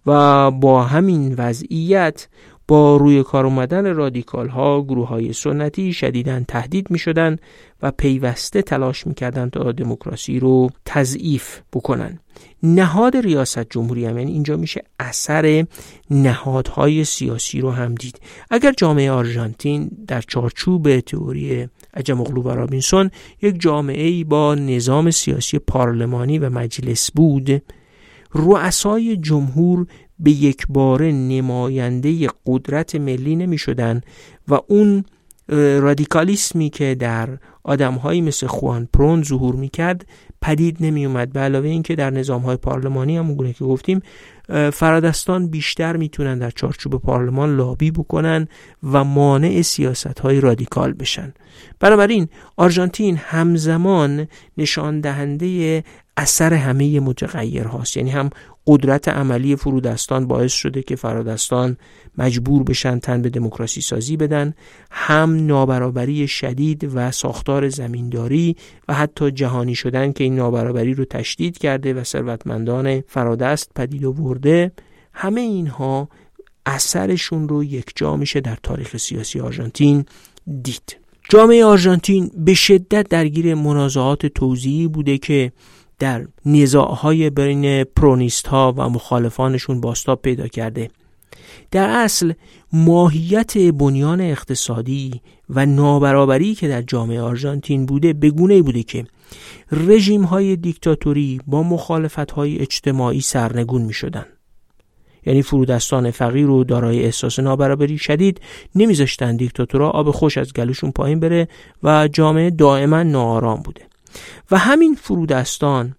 و با همین وضعیت با روی کار اومدن رادیکال ها گروه های سنتی شدیدن تهدید می شدن و پیوسته تلاش می کردن تا دموکراسی رو تضعیف بکنن نهاد ریاست جمهوری هم یعنی اینجا میشه اثر نهادهای سیاسی رو هم دید. اگر جامعه آرژانتین در چارچوب تئوری عجم و رابینسون یک جامعه ای با نظام سیاسی پارلمانی و مجلس بود رؤسای جمهور به یک بار نماینده قدرت ملی نمی شدن و اون رادیکالیسمی که در آدمهایی مثل خوان پرون ظهور می‌کرد پدید نمی اومد به علاوه اینکه در نظام های پارلمانی هم گونه که گفتیم فرادستان بیشتر می‌تونن در چارچوب پارلمان لابی بکنن و مانع سیاست های رادیکال بشن. بنابراین آرژانتین همزمان نشان دهنده اثر همه متغیر هاست. یعنی هم قدرت عملی فرودستان باعث شده که فرادستان مجبور بشن تن به دموکراسی سازی بدن. هم نابرابری شدید و ساختار زمینداری و حتی جهانی شدن که این نابرابری رو تشدید کرده و ثروتمندان فرادست پدید آورده همه اینها اثرشون رو یک جا میشه در تاریخ سیاسی آرژانتین دید. جامعه آرژانتین به شدت درگیر منازعات توزیعی بوده که در نزاعهای بین پرونیست ها و مخالفانشون باستاب پیدا کرده در اصل ماهیت بنیان اقتصادی و نابرابری که در جامعه آرژانتین بوده به گونه بوده که رژیم های دیکتاتوری با مخالفت های اجتماعی سرنگون می شدن. یعنی فرودستان فقیر و دارای احساس نابرابری شدید نمیذاشتن دیکتاتورها آب خوش از گلوشون پایین بره و جامعه دائما ناآرام بوده و همین فرودستان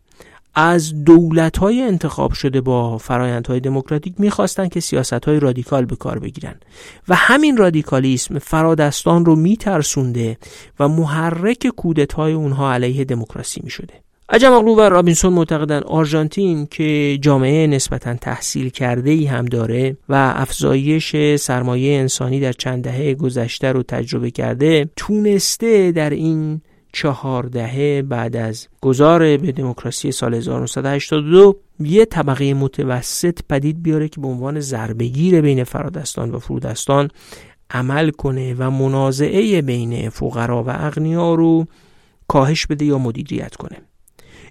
از دولت های انتخاب شده با فرایندهای دموکراتیک می‌خواستند که سیاست های رادیکال به کار بگیرن. و همین رادیکالیسم فرادستان رو میترسونده و محرک کودت های اونها علیه دموکراسی می‌شده. عجم و رابینسون معتقدن آرژانتین که جامعه نسبتا تحصیل کرده ای هم داره و افزایش سرمایه انسانی در چند دهه گذشته رو تجربه کرده تونسته در این چهار دهه بعد از گذار به دموکراسی سال 1982 یه طبقه متوسط پدید بیاره که به عنوان ضربگیر بین فرادستان و فرودستان عمل کنه و منازعه بین فقرا و اغنیا رو کاهش بده یا مدیریت کنه.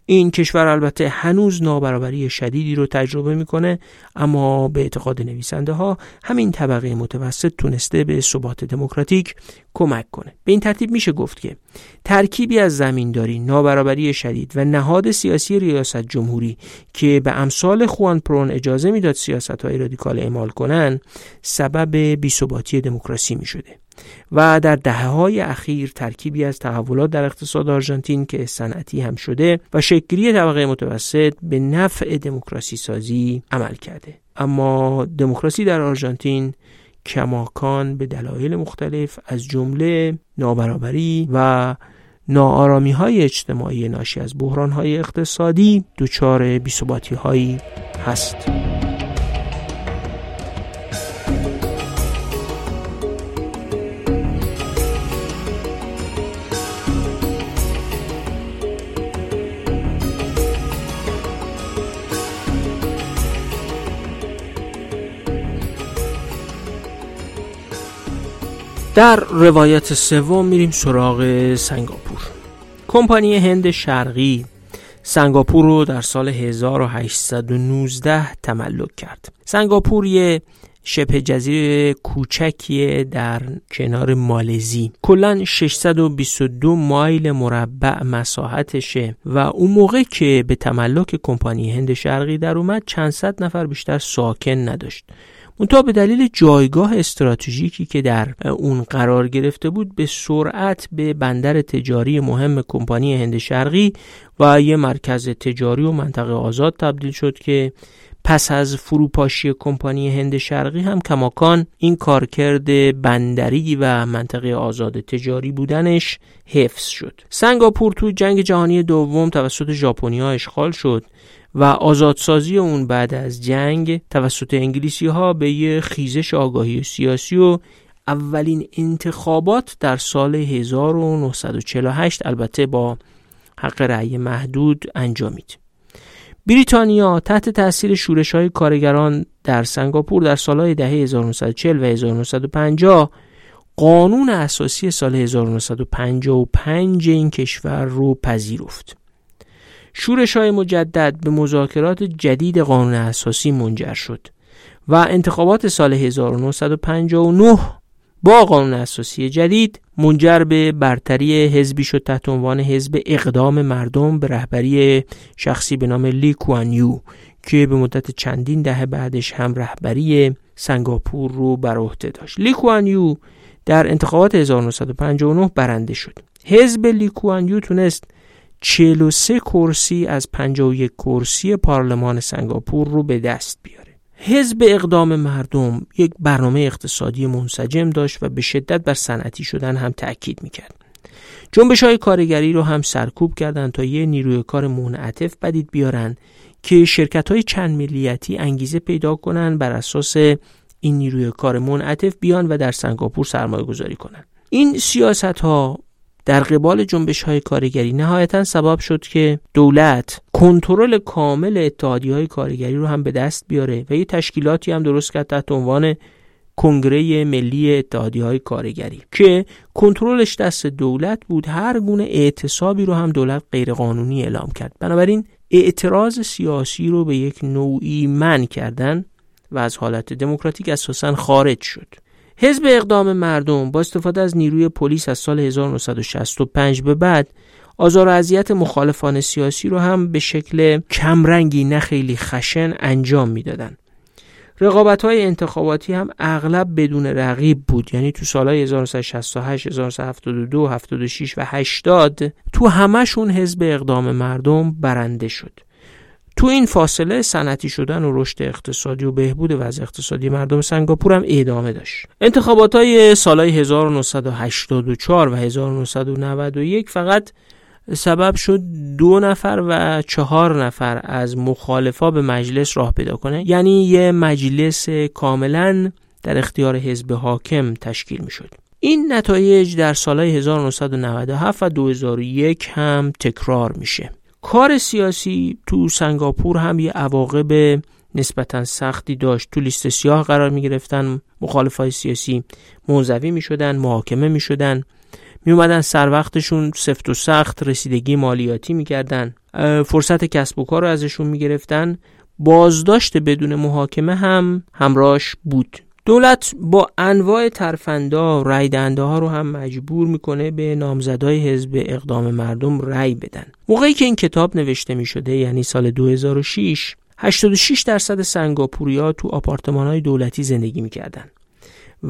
این کشور البته هنوز نابرابری شدیدی رو تجربه می‌کنه اما به اعتقاد نویسنده ها همین طبقه متوسط تونسته به ثبات دموکراتیک کمک کنه. به این ترتیب میشه گفت که ترکیبی از زمینداری نابرابری شدید و نهاد سیاسی ریاست جمهوری که به امثال خوان پرون اجازه می‌داد سیاست های رادیکال اعمال کنن سبب بیثباتی دموکراسی می‌شده و در دهه های اخیر ترکیبی از تحولات در اقتصاد آرژانتین که صنعتی هم شده و شکلی طبقه متوسط به نفع دموکراسی سازی عمل کرده. اما دموکراسی در آرژانتین کماکان به دلایل مختلف از جمله نابرابری و ناآرامی های اجتماعی ناشی از بحران های اقتصادی دچار بیثباتی هایی هست. در روایت سوم میریم سراغ سنگاپور. کمپانی هند شرقی سنگاپور رو در سال 1819 تملک کرد. سنگاپور یه شبه جزیره کوچکیه در کنار مالزی. کلا 622 مایل مربع مساحتشه و اون موقع که به تملک کمپانی هند شرقی در اومد چند صد نفر بیشتر ساکن نداشت. منتها به دلیل جایگاه استراتژیکی که در اون قرار گرفته بود به سرعت به بندر تجاری مهم کمپانی هند شرقی و یه مرکز تجاری و منطقه آزاد تبدیل شد که پس از فروپاشی کمپانی هند شرقی هم کماکان این کارکرد بندری و منطقه آزاد تجاری بودنش حفظ شد. سنگاپور تو جنگ جهانی دوم توسط ژاپنیا اشغال شد. و آزادسازی اون بعد از جنگ توسط انگلیسی ها به یه خیزش آگاهی سیاسی و اولین انتخابات در سال 1948 البته با حق رأی محدود انجامید. بریتانیا تحت تاثیر شورش های کارگران در سنگاپور در سالهای دهه 1940 و 1950 قانون اساسی سال 1955 این کشور رو پذیرفت. شورش های مجدد به مذاکرات جدید قانون اساسی منجر شد و انتخابات سال 1959 با قانون اساسی جدید منجر به برتری حزبی شد تحت عنوان حزب اقدام مردم به رهبری شخصی به نام لی کوانیو که به مدت چندین دهه بعدش هم رهبری سنگاپور رو بر عهده داشت. لی کوانیو در انتخابات 1959 برنده شد. حزب لیکوانیو تونست 43 کرسی از 51 کرسی پارلمان سنگاپور رو به دست بیاره. حزب اقدام مردم یک برنامه اقتصادی منسجم داشت و به شدت بر صنعتی شدن هم تأکید می‌کرد. جنبش های کارگری رو هم سرکوب کردند تا یه نیروی کار منعطف بدید بیارن که شرکت های چند ملیتی انگیزه پیدا کنن بر اساس این نیروی کار منعطف بیان و در سنگاپور سرمایه گذاری کنن. این سیاست ها در قبال جنبش های کارگری نهایتا سبب شد که دولت کنترل کامل اتحادی های کارگری رو هم به دست بیاره و یه تشکیلاتی هم درست کرد تحت عنوان کنگره ملی اتحادی های کارگری که کنترلش دست دولت بود. هر گونه اعتصابی رو هم دولت غیرقانونی اعلام کرد. بنابراین اعتراض سیاسی رو به یک نوعی من کردن و از حالت دموکراتیک اساسا خارج شد. حزب اقدام مردم با استفاده از نیروی پلیس از سال 1965 به بعد آزار و اذیت مخالفان سیاسی رو هم به شکل کمرنگی نه خیلی خشن انجام می‌دادند. رقابت های انتخاباتی هم اغلب بدون رقیب بود یعنی تو سالهای 1968 1972 76 و 80 تو همشون حزب اقدام مردم برنده شد تو این فاصله صنعتی شدن و رشد اقتصادی و بهبود وضع اقتصادی مردم سنگاپور هم ادامه داشت. انتخابات های سالهای 1984 و 1991 فقط سبب شد دو نفر و چهار نفر از مخالفا به مجلس راه پیدا کنه. یعنی یه مجلس کاملا در اختیار حزب حاکم تشکیل می شد این نتایج در سالهای 1997 و 2001 هم تکرار میشه. کار سیاسی تو سنگاپور هم یه عواقب نسبتا سختی داشت. تو لیست سیاه قرار می گرفتن مخالف های سیاسی منزوی می شدن محاکمه می شدن می اومدن سر وقتشون سفت و سخت رسیدگی مالیاتی می کردن فرصت کسب و کار رو ازشون می گرفتن بازداشت بدون محاکمه هم همراش بود. دولت با انواع ترفندا رای ها رو هم مجبور می‌کنه به نامزدهای حزب اقدام مردم رای بدن. موقعی که این کتاب نوشته می شده یعنی سال 2006 86 درصد سنگاپوریا تو آپارتمان های دولتی زندگی می‌کردن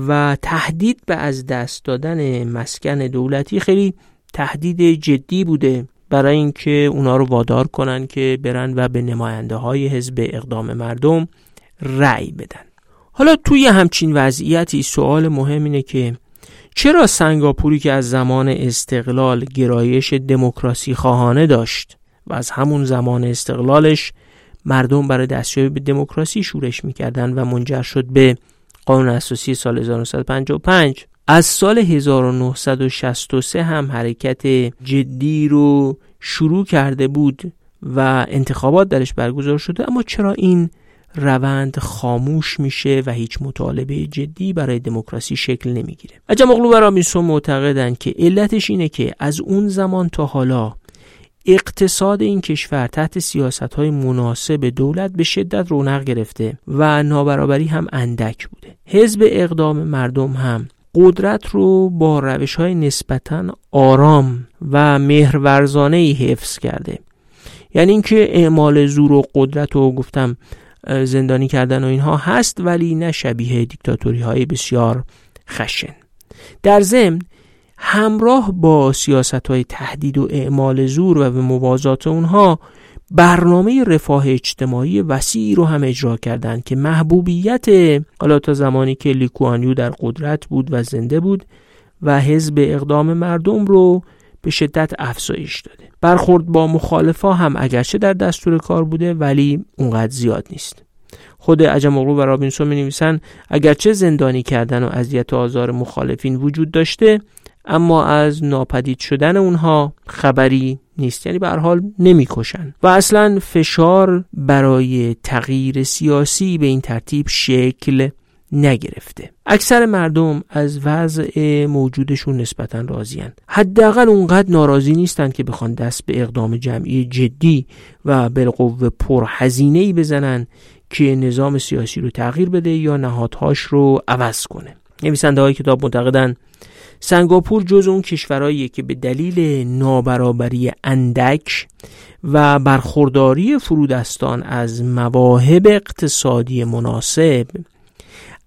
و تهدید به از دست دادن مسکن دولتی خیلی تهدید جدی بوده برای اینکه اونا رو وادار کنن که برن و به نماینده های حزب اقدام مردم رأی بدن. حالا توی همچین وضعیتی سوال مهم اینه که چرا سنگاپوری که از زمان استقلال گرایش دموکراسی خواهانه داشت و از همون زمان استقلالش مردم برای دستیابی به دموکراسی شورش می‌کردن و منجر شد به قانون اساسی سال 1955 از سال 1963 هم حرکت جدی رو شروع کرده بود و انتخابات درش برگزار شده اما چرا این روند خاموش میشه و هیچ مطالبه جدی برای دموکراسی شکل نمی‌گیره. و رابینسون معتقدند که علتش اینه که از اون زمان تا حالا اقتصاد این کشور تحت سیاست های مناسب دولت به شدت رونق گرفته و نابرابری هم اندک بوده. حزب اقدام مردم هم قدرت رو با روش های نسبتا آرام و مهرورزانه ای حفظ کرده. یعنی اینکه اعمال زور و قدرت رو گفتم زندانی کردن و اینها هست ولی نه شبیه دیکتاتوری های بسیار خشن. در ضمن همراه با سیاست های تهدید و اعمال زور و به موازات اونها برنامه رفاه اجتماعی وسیعی رو هم اجرا کردند که محبوبیت حالا تا زمانی که لیکوانیو در قدرت بود و زنده بود و حزب اقدام مردم رو به شدت افزایش داده. برخورد با مخالفا هم اگرچه در دستور کار بوده ولی اونقدر زیاد نیست. خود عجم و رابینسون می نویسن اگرچه زندانی کردن و اذیت و آزار مخالفین وجود داشته اما از ناپدید شدن اونها خبری نیست. یعنی به حال نمی‌کشن. و اصلا فشار برای تغییر سیاسی به این ترتیب شکل نگرفته. اکثر مردم از وضع موجودشون نسبتا راضیان حداقل اونقدر ناراضی نیستند که بخوان دست به اقدام جمعی جدی و بالقوه پرهزینه ای بزنن که نظام سیاسی رو تغییر بده یا نهادهاش رو عوض کنه. نویسنده های کتاب معتقدند سنگاپور جز اون کشورهاییه که به دلیل نابرابری اندک و برخورداری فرودستان از مواهب اقتصادی مناسب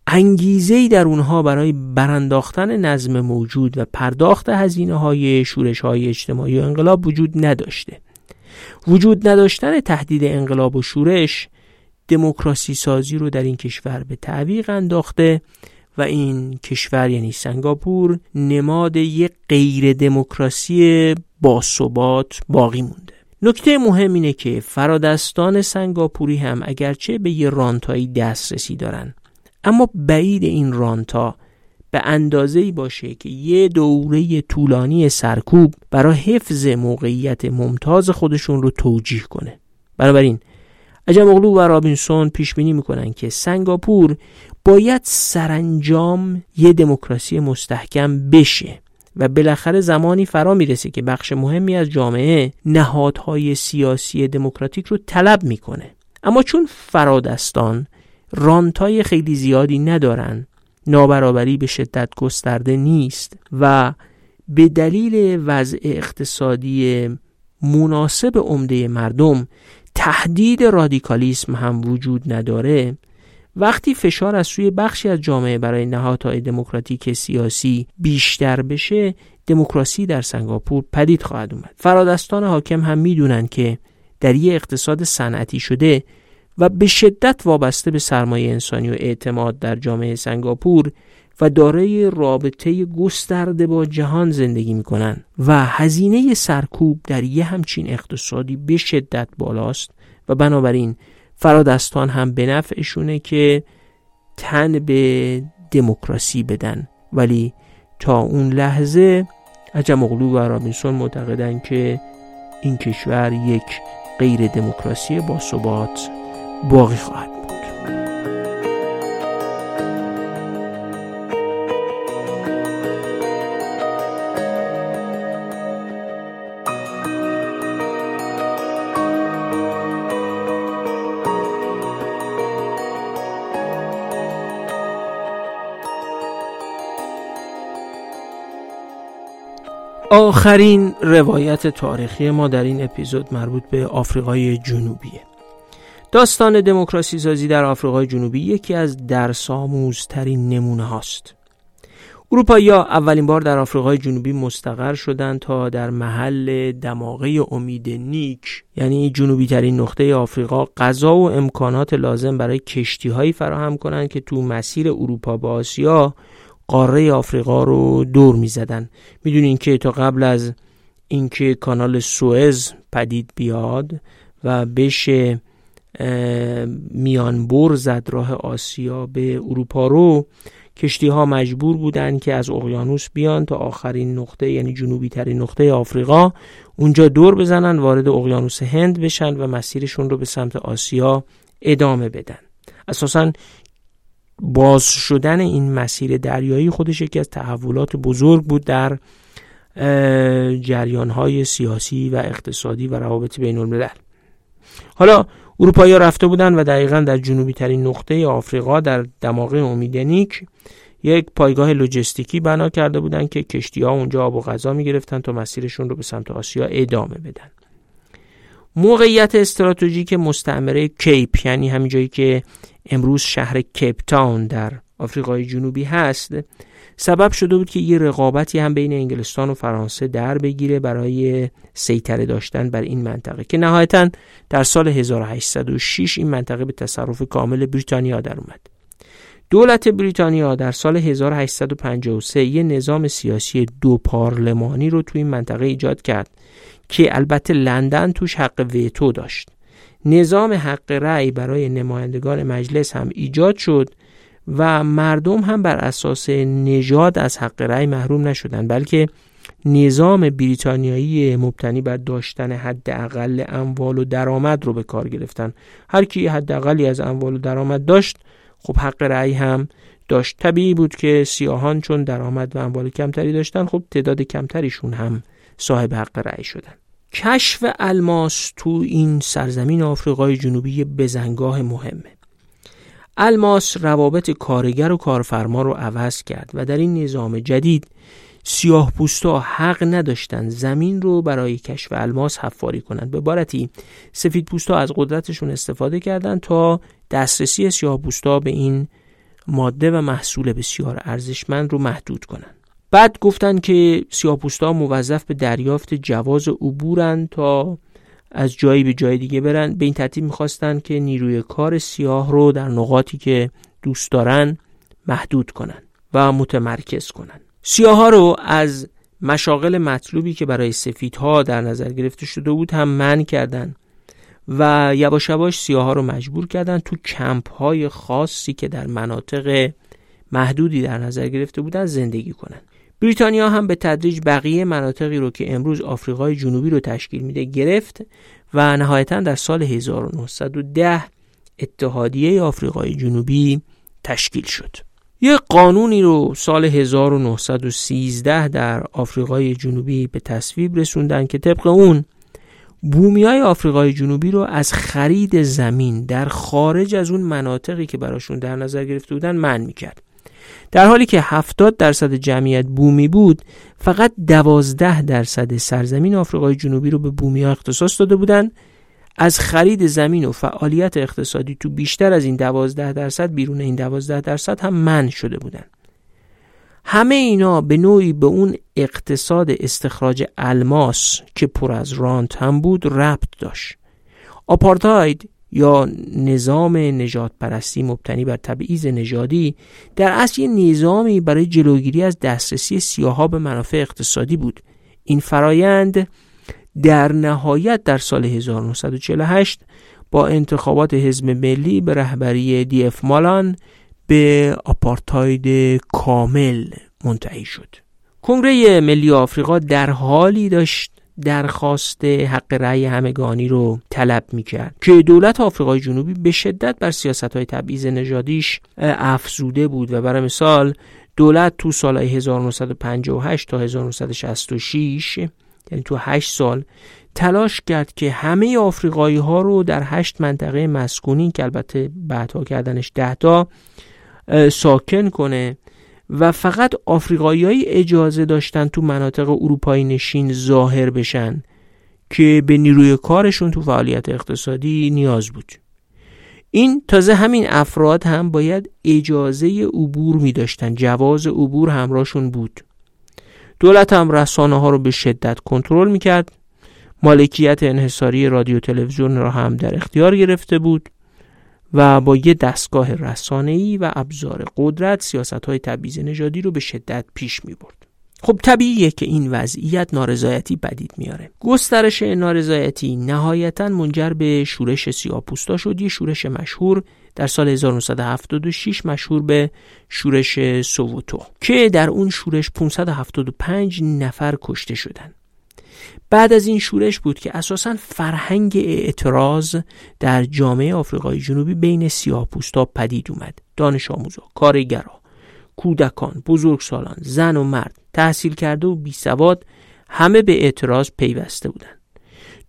انگیزه در اونها برای برانداختن نظم موجود و پرداخت هزینه های شورش های اجتماعی و انقلاب وجود نداشته. وجود نداشتن تهدید انقلاب و شورش دموکراسی سازی رو در این کشور به تعویق انداخته و این کشور یعنی سنگاپور نماد یک غیر دموکراسی باثبات باقی مونده. نکته مهم اینه که فرادستان سنگاپوری هم اگرچه به یه رانتایی دسترسی دارن اما بعید این رانتا به اندازه باشه که یه دوره طولانی سرکوب برای حفظ موقعیت ممتاز خودشون رو توجیه کنه. بنابراین عجم اغلو و رابینسون پیش بینی می‌کنن که سنگاپور باید سرانجام یه دموکراسی مستحکم بشه و بالاخره زمانی فرا می‌رسه که بخش مهمی از جامعه نهادهای سیاسی دموکراتیک رو طلب می‌کنه. اما چون فرادستان رانتای خیلی زیادی ندارن. نابرابری به شدت گسترده نیست و به دلیل وضع اقتصادی مناسب عمده مردم تهدید رادیکالیسم هم وجود نداره. وقتی فشار از سوی بخشی از جامعه برای نهادهای دموکراتیک سیاسی بیشتر بشه دموکراسی در سنگاپور پدید خواهد اومد. فرادستان حاکم هم می‌دونن که در یک اقتصاد صنعتی شده و به شدت وابسته به سرمایه انسانی و اعتماد در جامعه سنگاپور و دارای رابطه گسترده با جهان زندگی می‌کنن و هزینه سرکوب در یه همچین اقتصادی به شدت بالاست و بنابراین فرادستان هم به نفعشونه که تن به دموکراسی بدن. ولی تا اون لحظه عجم اغلو و رابینسون معتقدن که این کشور یک غیر دموکراسی با ثبات باقی خواهد آخرین روایت تاریخی ما در این اپیزود مربوط به آفریقای جنوبیه. داستان دموکراسی سازی در آفریقای جنوبی یکی از درساموزترین نمونه هاست. اروپایی اولین بار در آفریقای جنوبی مستقر شدند تا در محل دماغه امید نیک یعنی جنوبی ترین نقطه آفریقا غذا و امکانات لازم برای کشتی هایی فراهم کنند که تو مسیر اروپا با آسیا قاره آفریقا رو دور می زدن می‌دونین که تا قبل از اینکه کانال سوئز پدید بیاد و بشه میانبر زد راه آسیا به اروپا رو. کشتی ها مجبور بودن که از اقیانوس بیان تا آخرین نقطه یعنی جنوبی ترین نقطه آفریقا. اونجا دور بزنن وارد اقیانوس هند بشن و مسیرشون رو به سمت آسیا ادامه بدن. اساسا باز شدن این مسیر دریایی خودش یکی از تحولات بزرگ بود در جریان های سیاسی و اقتصادی و روابط بین الملل حالا اروپایی رفته بودن و دقیقا در جنوبی ترین نقطه آفریقا در دماغه امیدنیک یک پایگاه لوجستیکی بنا کرده بودند که کشتی ها اونجا آب و غذا می گرفتن تا مسیرشون رو به سمت آسیا ادامه بدن. موقعیت استراتژیک مستعمره کیپ یعنی همین جایی که امروز شهر کیپ تاون در آفریقای جنوبی هست سبب شده بود که یه رقابتی هم بین انگلستان و فرانسه در بگیره برای سیطره داشتن بر این منطقه که نهایتا در سال 1806 این منطقه به تصرف کامل بریتانیا در اومد. دولت بریتانیا در سال 1853 یه نظام سیاسی دو پارلمانی رو توی این منطقه ایجاد کرد که البته لندن توش حق ویتو داشت. نظام حق رأی برای نمایندگان مجلس هم ایجاد شد و مردم هم بر اساس نژاد از حق رأی محروم نشدن بلکه نظام بریتانیایی مبتنی بر داشتن حداقل اموال و درآمد رو به کار گرفتن. هر کی حداقلی از اموال و درآمد داشت خب حق رأی هم داشت. طبیعی بود که سیاهان چون درآمد و اموال کمتری داشتن خب تعداد کمتریشون هم صاحب حق رأی شدن. کشف الماس تو این سرزمین آفریقای جنوبی بزنگاه مهمه. الماس روابط کارگر و کارفرما رو عوض کرد و در این نظام جدید سیاه پوستا حق نداشتن زمین رو برای کشف الماس حفاری کنند. به بارتی سفید پوستا از قدرتشون استفاده کردند تا دسترسی سیاه پوستا به این ماده و محصول بسیار ارزشمند رو محدود کنن بعد گفتن که سیاپوستا موظف به دریافت جواز عبورن تا از جایی به جای دیگه برن. به این ترتیب می‌خواستن که نیروی کار سیاه رو در نقاطی که دوست دارن محدود کنن و متمرکز کنن. سیاه ها رو از مشاغل مطلوبی که برای سفیدها در نظر گرفته شده بود هم من کردن و یواش یواش سیاه ها رو مجبور کردن تو کمپ های خاصی که در مناطق محدودی در نظر گرفته بودن زندگی کنن. بریتانیا هم به تدریج بقیه مناطقی رو که امروز آفریقای جنوبی رو تشکیل میده گرفت و نهایتا در سال 1910 اتحادیه آفریقای جنوبی تشکیل شد. یه قانونی رو سال 1913 در آفریقای جنوبی به تصویب رسوندن که طبق اون بومی های آفریقای جنوبی رو از خرید زمین در خارج از اون مناطقی که براشون در نظر گرفته بودن من می‌کرد. در حالی که 70 درصد جمعیت بومی بود فقط 12 درصد سرزمین آفریقای جنوبی رو به بومی ها اختصاص داده بودند. از خرید زمین و فعالیت اقتصادی تو بیشتر از این 12 درصد بیرون این 12 درصد هم من شده بودن همه اینا به نوعی به اون اقتصاد استخراج الماس که پر از رانت هم بود ربط داشت. آپارتاید یا نظام نجات پرستی مبتنی بر تبعیض نژادی در اصل نظامی برای جلوگیری از دسترسی سیاها به منافع اقتصادی بود. این فرایند در نهایت در سال 1948 با انتخابات حزب ملی به رهبری دی اف مالان به آپارتاید کامل منتهی شد. کنگره ملی آفریقا در حالی داشت درخواست حق رأی همگانی رو طلب می‌کرد. که دولت آفریقای جنوبی به شدت بر سیاست های تبعیض نژادیش افزوده بود و برای مثال دولت تو سالهای 1958 تا 1966 یعنی تو هشت سال تلاش کرد که همه آفریقایی ها رو در هشت منطقه مسکونی که البته بعدها کردنش ده تا ساکن کنه. و فقط آفریقایی اجازه داشتن تو مناطق اروپایی نشین ظاهر بشن که به نیروی کارشون تو فعالیت اقتصادی نیاز بود. این تازه همین افراد هم باید اجازه عبور می داشتن جواز عبور همراهشون بود. دولت هم رسانه ها رو به شدت کنترل می کرد مالکیت انحصاری رادیو تلویزیون را هم در اختیار گرفته بود. و با یه دستگاه رسانه‌ای و ابزار قدرت سیاست های تبعیض نژادی رو به شدت پیش می برد. خب طبیعیه که این وضعیت نارضایتی بدید میاره. گسترش نارضایتی نهایتا منجر به شورش سیاپوستا شد. یه شورش مشهور در سال 1976 مشهور به شورش سووتو که در اون شورش 575 نفر کشته شدند بعد از این شورش بود که اساسا فرهنگ اعتراض در جامعه آفریقای جنوبی بین سیاه پوستا پدید اومد دانش آموزا، کارگرا، کودکان، بزرگسالان، زن و مرد، تحصیل کرده و بی سواد همه به اعتراض پیوسته بودند.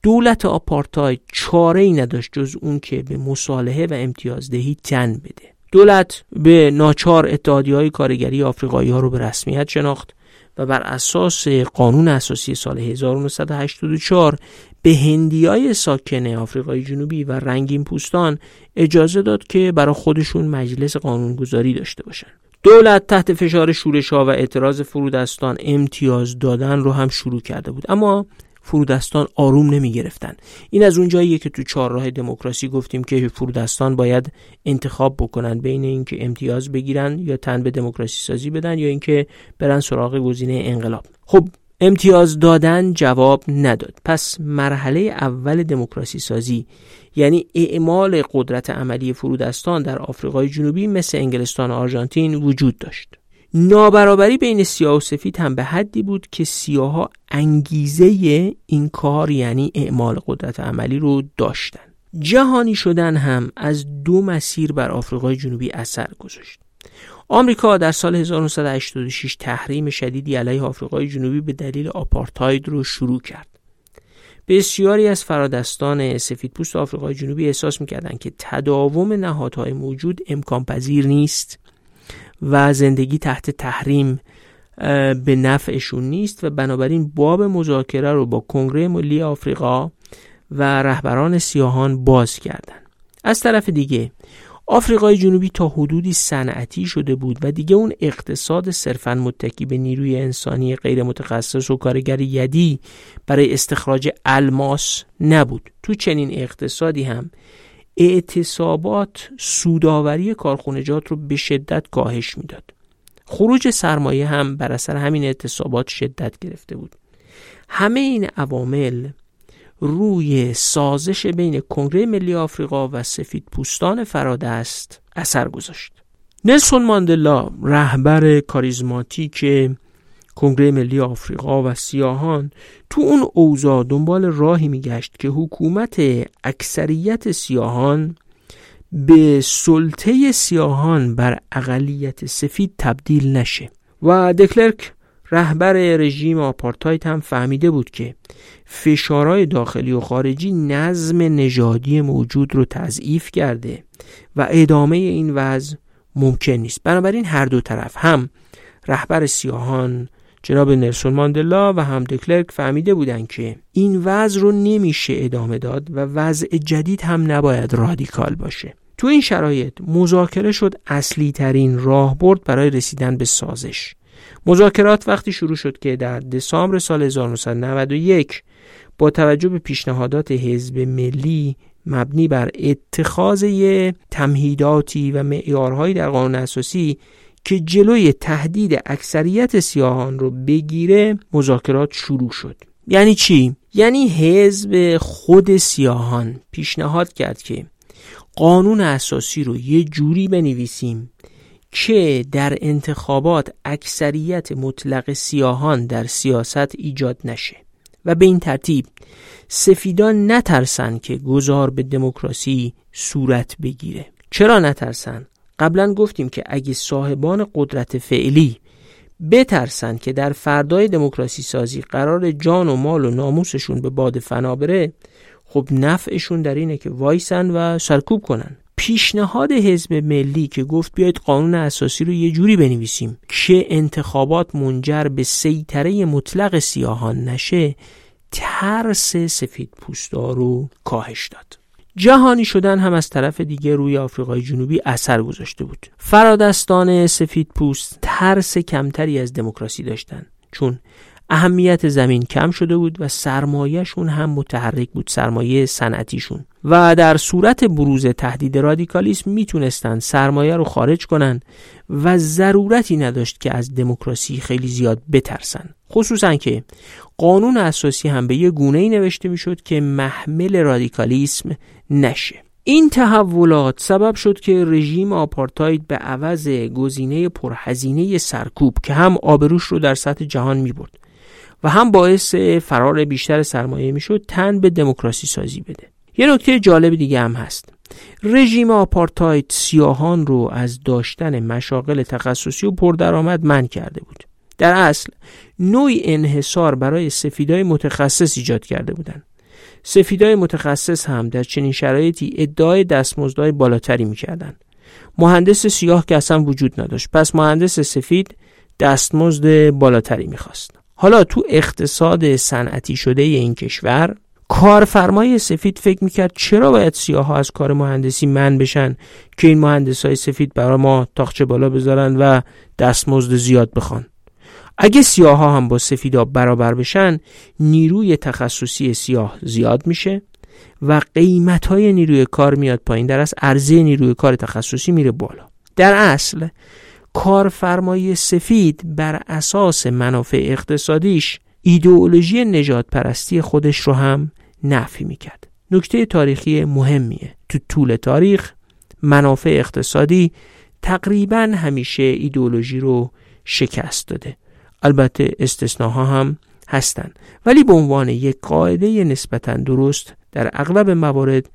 دولت آپارتاید چاره ای نداشت جز اون که به مصالحه و امتیازدهی تن بده. دولت به ناچار اتحادی های کارگری آفریقایی ها رو به رسمیت شناخت و بر اساس قانون اساسی سال 1984 به هندیای ساکن آفریقای جنوبی و رنگین پوستان اجازه داد که برای خودشون مجلس قانونگذاری داشته باشن. دولت تحت فشار شورش ها و اعتراض فرودستان امتیاز دادن رو هم شروع کرده بود. اما فرودستان آروم نمی گرفتن این از اون جاییه که تو چهارراه دموکراسی گفتیم که فرودستان باید انتخاب بکنن بین اینکه امتیاز بگیرن یا تن به دموکراسی سازی بدن یا اینکه برن سراغ گزینه انقلاب. خب امتیاز دادن جواب نداد. پس مرحله اول دموکراسی سازی یعنی اعمال قدرت عملی فرودستان در آفریقای جنوبی مثل انگلستان و آرژانتین وجود داشت. نابرابری بین سیاه و سفید هم به حدی بود که سیاها انگیزه این کار یعنی اعمال قدرت عملی رو داشتن. جهانی شدن هم از دو مسیر بر آفریقای جنوبی اثر گذاشت. آمریکا در سال 1986 تحریم شدیدی علیه آفریقای جنوبی به دلیل آپارتاید رو شروع کرد. بسیاری از فرادستان سفیدپوست آفریقای جنوبی احساس می‌کردند که تداوم نهادهای موجود امکان پذیر نیست. و زندگی تحت تحریم به نفعشون نیست و بنابراین باب مذاکره رو با کنگره ملی آفریقا و رهبران سیاهان باز کردند. از طرف دیگه آفریقای جنوبی تا حدودی صنعتی شده بود و دیگه اون اقتصاد صرفا متکی به نیروی انسانی غیر متخصص و کارگر یدی برای استخراج الماس نبود تو چنین اقتصادی هم اعتصابات سوداوری کارخونجات رو به شدت کاهش می‌داد. خروج سرمایه هم بر اثر همین اعتصابات شدت گرفته بود. همه این عوامل روی سازش بین کنگره ملی آفریقا و سفید پوستان فرادست اثر گذاشت. نلسون ماندلا رهبر کاریزماتیک کنگره ملی آفریقا و سیاهان تو اون اوضاع دنبال راهی میگشت که حکومت اکثریت سیاهان به سلطه سیاهان بر اقلیت سفید تبدیل نشه. و دکلرک رهبر رژیم آپارتاید هم فهمیده بود که فشارهای داخلی و خارجی نظم نژادی موجود رو تضعیف کرده و ادامه این وضع ممکن نیست. بنابراین هر دو طرف هم رهبر سیاهان جناب نلسون ماندلا و هم دکلرک فهمیده بودند که این وضع رو نمیشه ادامه داد و وضع جدید هم نباید رادیکال باشه. تو این شرایط مذاکره شد اصلی ترین راهبرد برای رسیدن به سازش. مذاکرات وقتی شروع شد که در دسامبر سال 1991 با توجه به پیشنهادات حزب ملی مبنی بر اتخاذ تمهیداتی و معیارهایی در قانون اساسی که جلوی تهدید اکثریت سیاهان رو بگیره مذاکرات شروع شد. یعنی چی؟ یعنی حزب خود سیاهان پیشنهاد کرد که قانون اساسی رو یه جوری بنویسیم که در انتخابات اکثریت مطلق سیاهان در سیاست ایجاد نشه و به این ترتیب سفیدان نترسن که گذار به دموکراسی صورت بگیره. چرا نترسن؟ قبلا گفتیم که اگه صاحبان قدرت فعلی بترسن که در فردای دموکراسی سازی قرار جان و مال و ناموسشون به باد فنا بره خب نفعشون در اینه که وایسن و سرکوب کنن. پیشنهاد حزب ملی که گفت بیاید قانون اساسی رو یه جوری بنویسیم که انتخابات منجر به سیطره مطلق سیاهان نشه ترس سفید پوستا رو کاهش داد. جهانی شدن هم از طرف دیگه روی آفریقای جنوبی اثر گذاشته بود. فرادستان سفید پوست ترس کمتری از دموکراسی داشتن. چون اهمیت زمین کم شده بود و سرمایهشون هم متحرک بود سرمایه صنعتیشون. و در صورت بروز تهدید رادیکالیسم می‌تونستن سرمایه رو خارج کنن و ضرورتی نداشت که از دموکراسی خیلی زیاد بترسن. خصوصا که قانون اساسی هم به یه گونه ای نوشته می‌شد که محمل رادیکالیسم نشه. این تحولات سبب شد که رژیم آپارتاید به عوض گزینه پرهزینه سرکوب که هم آبروش رو در سطح جهان می برد و هم باعث فرار بیشتر سرمایه می‌شد تن به دموکراسی سازی بده. یه نکته جالب دیگه هم هست. رژیم آپارتاید سیاهان رو از داشتن مشاغل تخصصی و پردرآمد من کرده بود. در اصل نوعی انحصار برای سفیدای متخصص ایجاد کرده بودند سفیدای متخصص هم در چنین شرایطی ادعای دستمزدهای بالاتری می‌کردند. مهندس سیاه که اصلا وجود نداشت. پس مهندس سفید دستمزد بالاتری می‌خواست. حالا تو اقتصاد صنعتی شده این کشور کارفرمای سفید فکر می‌کرد چرا باید سیاه ها از کار مهندسی من بشن که این مهندس های سفید برای ما تاخچه بالا بذارن و دستمزد زیاد بخوان؟ اگه سیاه ها هم با سفیدا برابر بشن نیروی تخصصی سیاه زیاد میشه و قیمت های نیروی کار میاد پایین. در اصل عرضه نیروی کار تخصصی میره بالا. در اصل کارفرمای سفید بر اساس منافع اقتصادیش ایدئولوژی نجات پرستی خودش رو هم نفی می‌کرد. نکته تاریخی مهمیه. تو طول تاریخ منافع اقتصادی تقریبا همیشه ایدئولوژی رو شکست داده. البته استثناها هم هستند. ولی به عنوان یک قاعده نسبتا درست در اغلب موارد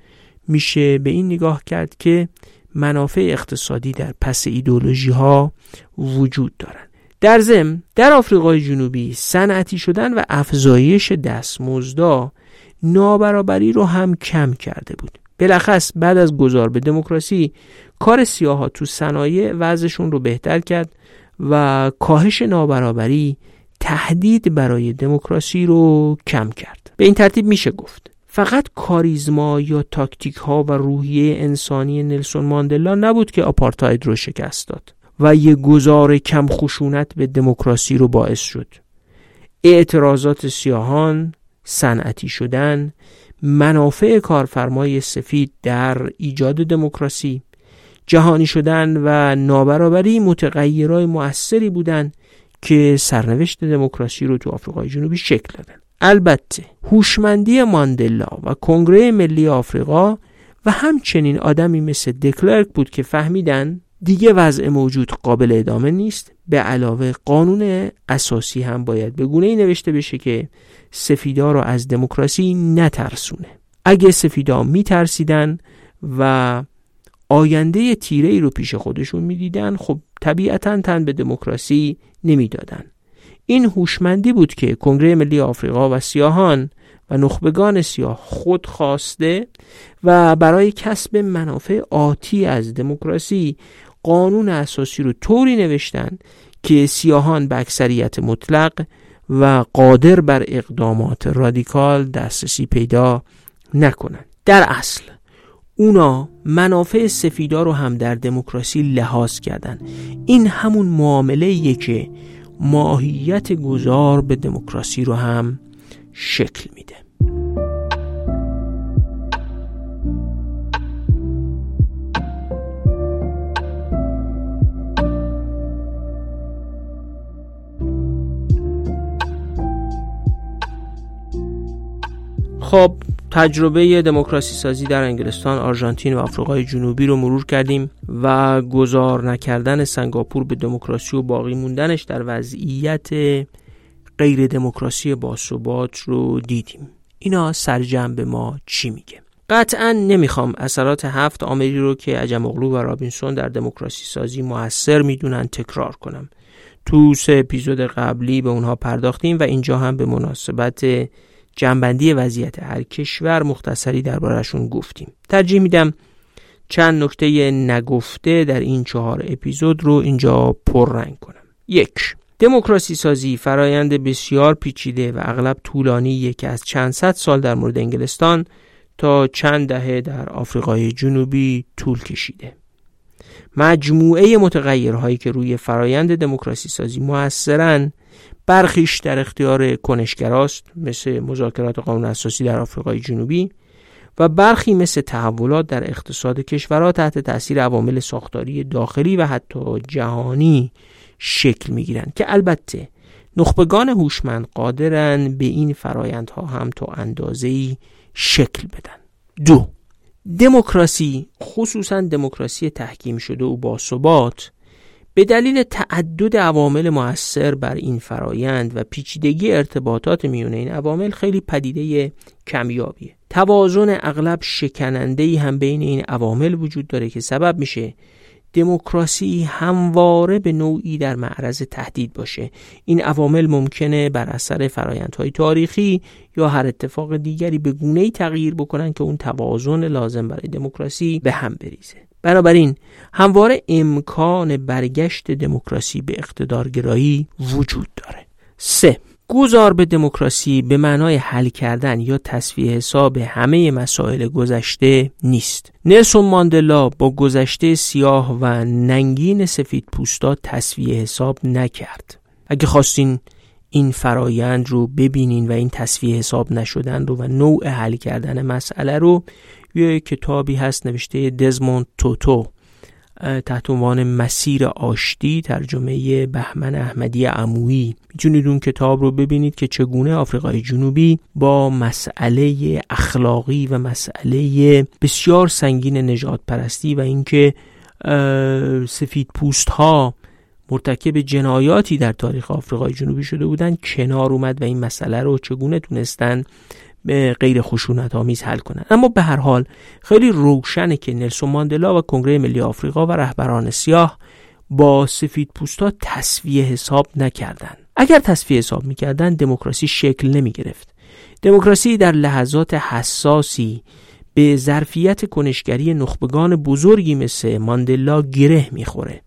میشه به این نگاه کرد که منافع اقتصادی در پس ایدولوژی ها وجود دارند. در ضمن در آفریقای جنوبی صنعتی شدن و افزایش دستمزدا نابرابری رو هم کم کرده بود. بلخص بعد از گذار به دموکراسی کار سیاها تو صنایع وضعشون رو بهتر کرد و کاهش نابرابری تهدید برای دموکراسی رو کم کرد. به این ترتیب میشه گفت فقط کاریزما یا تاکتیک ها و روحیه انسانی نلسون ماندلا نبود که آپارتاید رو شکست داد و یه گذار کم خشونت به دموکراسی رو باعث شد. اعتراضات سیاهان صنعتی شدن منافع کارفرمای سفید در ایجاد دموکراسی جهانی شدن و نابرابری متغیرهای موثری بودند که سرنوشت دموکراسی رو تو آفریقای جنوبی شکل دادن. البته هوشمندی ماندلا و کنگره ملی آفریقا و همچنین آدمی مثل دکلرک بود که فهمیدن دیگه وضع موجود قابل ادامه نیست. به علاوه قانون اساسی هم باید به گونه ای نوشته بشه که سفیدا رو از دموکراسی نترسونه. اگه سفیدا میترسیدن و آینده تیره ای رو پیش خودشون می‌دیدن. خب طبیعتا تن به دموکراسی نمی‌دادن. این هوشمندی بود که کنگره ملی آفریقا و سیاهان و نخبگان سیاه خود خواسته و برای کسب منافع آتی از دموکراسی قانون اساسی رو طوری نوشتن که سیاهان به اکثریت مطلق و قادر بر اقدامات رادیکال دسترسی پیدا نکنند. در اصل اونا منافع سفیدا رو هم در دموکراسی لحاظ کردن. این همون معامله که ماهیت گذار به دموکراسی رو هم شکل میده. خب تجربه دموکراسی سازی در انگلستان، آرژانتین و آفریقای جنوبی رو مرور کردیم و گذار نکردن سنگاپور به دموکراسی و باقی موندنش در وضعیت غیر دموکراسی باثبات رو دیدیم. اینا سرجم به ما چی میگه؟ قطعا نمی‌خوام اثرات هفت آمری رو که عجم اغلو و رابینسون در دموکراسی سازی موثر می‌دونن تکرار کنم. تو سه اپیزود قبلی به اونها پرداختیم و اینجا هم به مناسبت جنبندی وضعیت هر کشور مختصری دربارهشون گفتیم. ترجیح میدم چند نکته نگفته در این چهار اپیزود رو اینجا پررنگ کنم. یک دموکراسی سازی فرایند بسیار پیچیده و اغلب طولانی که از چند صد سال در مورد انگلستان تا چند دهه در آفریقای جنوبی طول کشیده. مجموعه متغیرهایی که روی فرایند دموکراسی سازی موثرن برخیش در اختیار کنشگراست مثل مذاکرات قانون اساسی در آفریقای جنوبی و برخی مثل تحولات در اقتصاد کشورها تحت تاثیر عوامل ساختاری داخلی و حتی جهانی شکل می گیرند که البته نخبگان هوشمند قادرن به این فرایندها هم تا اندازه‌ای شکل بدن. دو دموکراسی خصوصا دموکراسی تحکیم شده و باثبات به دلیل تعدد عوامل موثر بر این فرایند و پیچیدگی ارتباطات میون این عوامل خیلی پدیده کمیابیه. توازن اغلب شکننده هم بین این عوامل وجود داره که سبب میشه دموکراسی همواره به نوعی در معرض تهدید باشه. این عوامل ممکنه بر اثر فرایندهای تاریخی یا هر اتفاق دیگری به گونه‌ای تغییر بکنن که اون توازن لازم برای دموکراسی به هم بریزه. بنابراین همواره امکان برگشت دموکراسی به اقتدارگرایی وجود داره. سه گذار به دموکراسی به معنای حل کردن یا تصفیه حساب همه مسائل گذشته نیست. نلسون ماندلا با گذشته سیاه و ننگین سفید پوستا تصفیه حساب نکرد. اگه خواستین این فرایند رو ببینین و این تصفیه حساب نشدن رو و نوع حل کردن مسئله رو یه کتابی هست نوشته دزموند توتو. تحت عنوان مسیر آشتی ترجمه بهمن احمدی عمویی. می‌تونید اون کتاب رو ببینید که چگونه آفریقای جنوبی با مسئله اخلاقی و مسئله بسیار سنگین نجات پرستی و اینکه سفید پوست ها مرتکب جنایاتی در تاریخ آفریقای جنوبی شده بودند کنار اومد و این مسئله رو چگونه تونستن به غیر خشونت آمیز حل کنند. اما به هر حال خیلی روشنه که نلسون ماندلا و کنگره ملی آفریقا و رهبران سیاه با سفید پوستا تصویه حساب نکردند. اگر تصویه حساب می‌کردن دموکراسی شکل نمی گرفت دموکراسی در لحظات حساسی به ظرفیت کنشگری نخبگان بزرگی مثل ماندلا گره می‌خوره.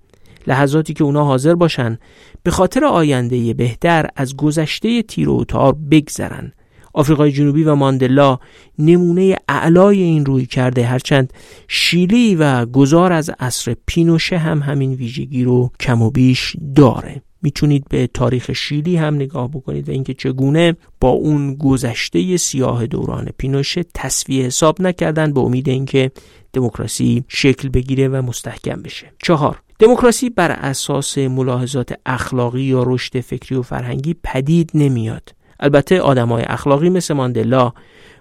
لحظاتی که اونا حاضر باشن به خاطر آینده بهتر از گذشته تیر و تار بگذرن. آفریقای جنوبی و ماندلا نمونه اعلای این روی کرده هرچند شیلی و گذار از عصر پینوشه هم همین ویژگی رو کم و بیش داره. می‌تونید به تاریخ شیلی هم نگاه بکنید و اینکه چگونه با اون گذشته سیاه دوران پینوشه تصویه حساب نکردن به امید اینکه دموکراسی شکل بگیره و مستحکم بشه. چهار دموکراسی بر اساس ملاحظات اخلاقی یا رشد فکری و فرهنگی پدید نمیاد. البته آدمای اخلاقی مثل ماندلا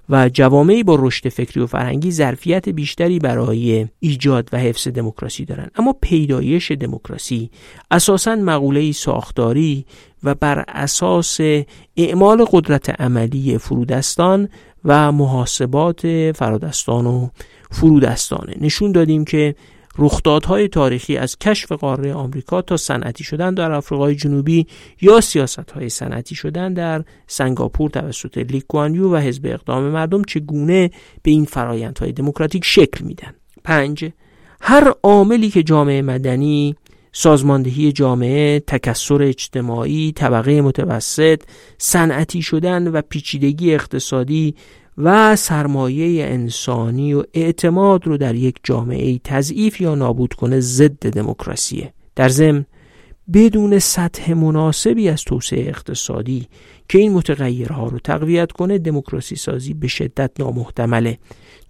و جوامعی با رشد فکری و فرهنگی ظرفیت بیشتری برای ایجاد و حفظ دموکراسی دارند اما پیدایش دموکراسی اساسا مقوله ساختاری و بر اساس اعمال قدرت عملی فرودستان و محاسبات فرادستان و فرودستانه. نشون دادیم که رخدادهای تاریخی از کشف قاره آمریکا تا صنعتی شدن در آفریقای جنوبی یا سیاستهای صنعتی شدن در سنگاپور توسط لیکوانیو و حزب اقدام مردم چگونه به این فرایندهای دموکراتیک شکل میدن؟ پنج هر عاملی که جامعه مدنی سازماندهی جامعه، تکسر اجتماعی، طبقه متوسط، صنعتی شدن و پیچیدگی اقتصادی و سرمایه انسانی و اعتماد رو در یک جامعه تضعیف یا نابود کنه ضد دموکراسیه. در ضمن بدون سطح مناسبی از توسعه اقتصادی که این متغیرها رو تقویت کنه دموکراسی سازی به شدت نامحتمله.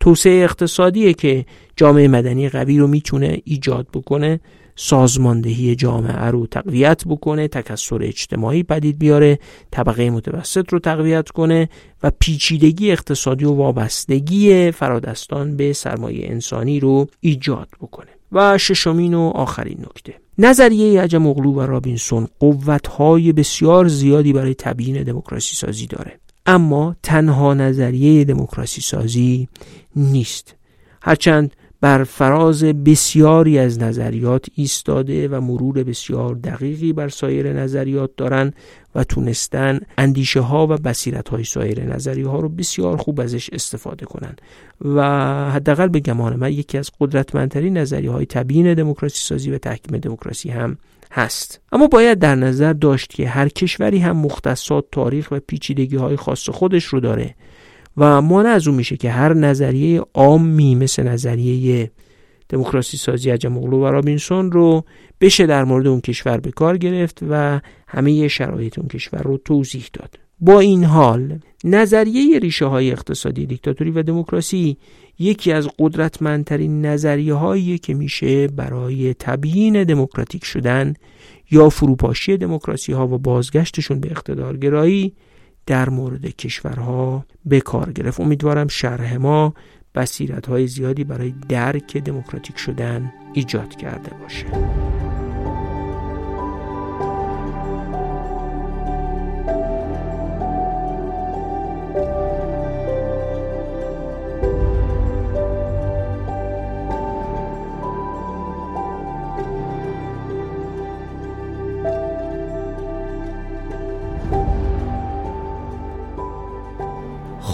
توسعه اقتصادیه که جامعه مدنی قوی رو می‌تونه ایجاد بکنه. سازماندهی جامعه رو تقویت بکنه تکسر اجتماعی پدید بیاره طبقه متوسط رو تقویت کنه و پیچیدگی اقتصادی و وابستگی فرادستان به سرمایه انسانی رو ایجاد بکنه. و ششمین و آخرین نکته. نظریه عجم اغلو و رابینسون قوتهای بسیار زیادی برای تبیین دموکراسی سازی داره. اما تنها نظریه دموکراسی سازی نیست. هرچند بر فراز بسیاری از نظریات ایستاده و مرور بسیار دقیقی بر سایر نظریات دارند و تونستن اندیشه ها و بصیرت های سایر نظریه ها رو بسیار خوب ازش استفاده کنند و حداقل به گمان من یکی از قدرتمندترین نظریه های تبیین دموکراسی سازی و تحکیم دموکراسی هم هست. اما باید در نظر داشت که هر کشوری هم مختصات تاریخ و پیچیدگی های خاص خودش رو داره. و مانع از اون میشه که هر نظریه عامی مثل نظریه دموکراسی سازی عجم و رابینسون رو بشه در مورد اون کشور به کار گرفت و همه شرایط اون کشور رو توضیح داد. با این حال نظریه ریشه های اقتصادی دیکتاتوری و دموکراسی یکی از قدرتمندترین نظریه هایی که میشه برای تبیین دموکراتیک شدن یا فروپاشی دموکراسی ها و بازگشتشون به اقتدارگرایی در مورد کشورها به کار گرفت. امیدوارم شرح ما بصیرت های زیادی برای درک دموکراتیک شدن ایجاد کرده باشه.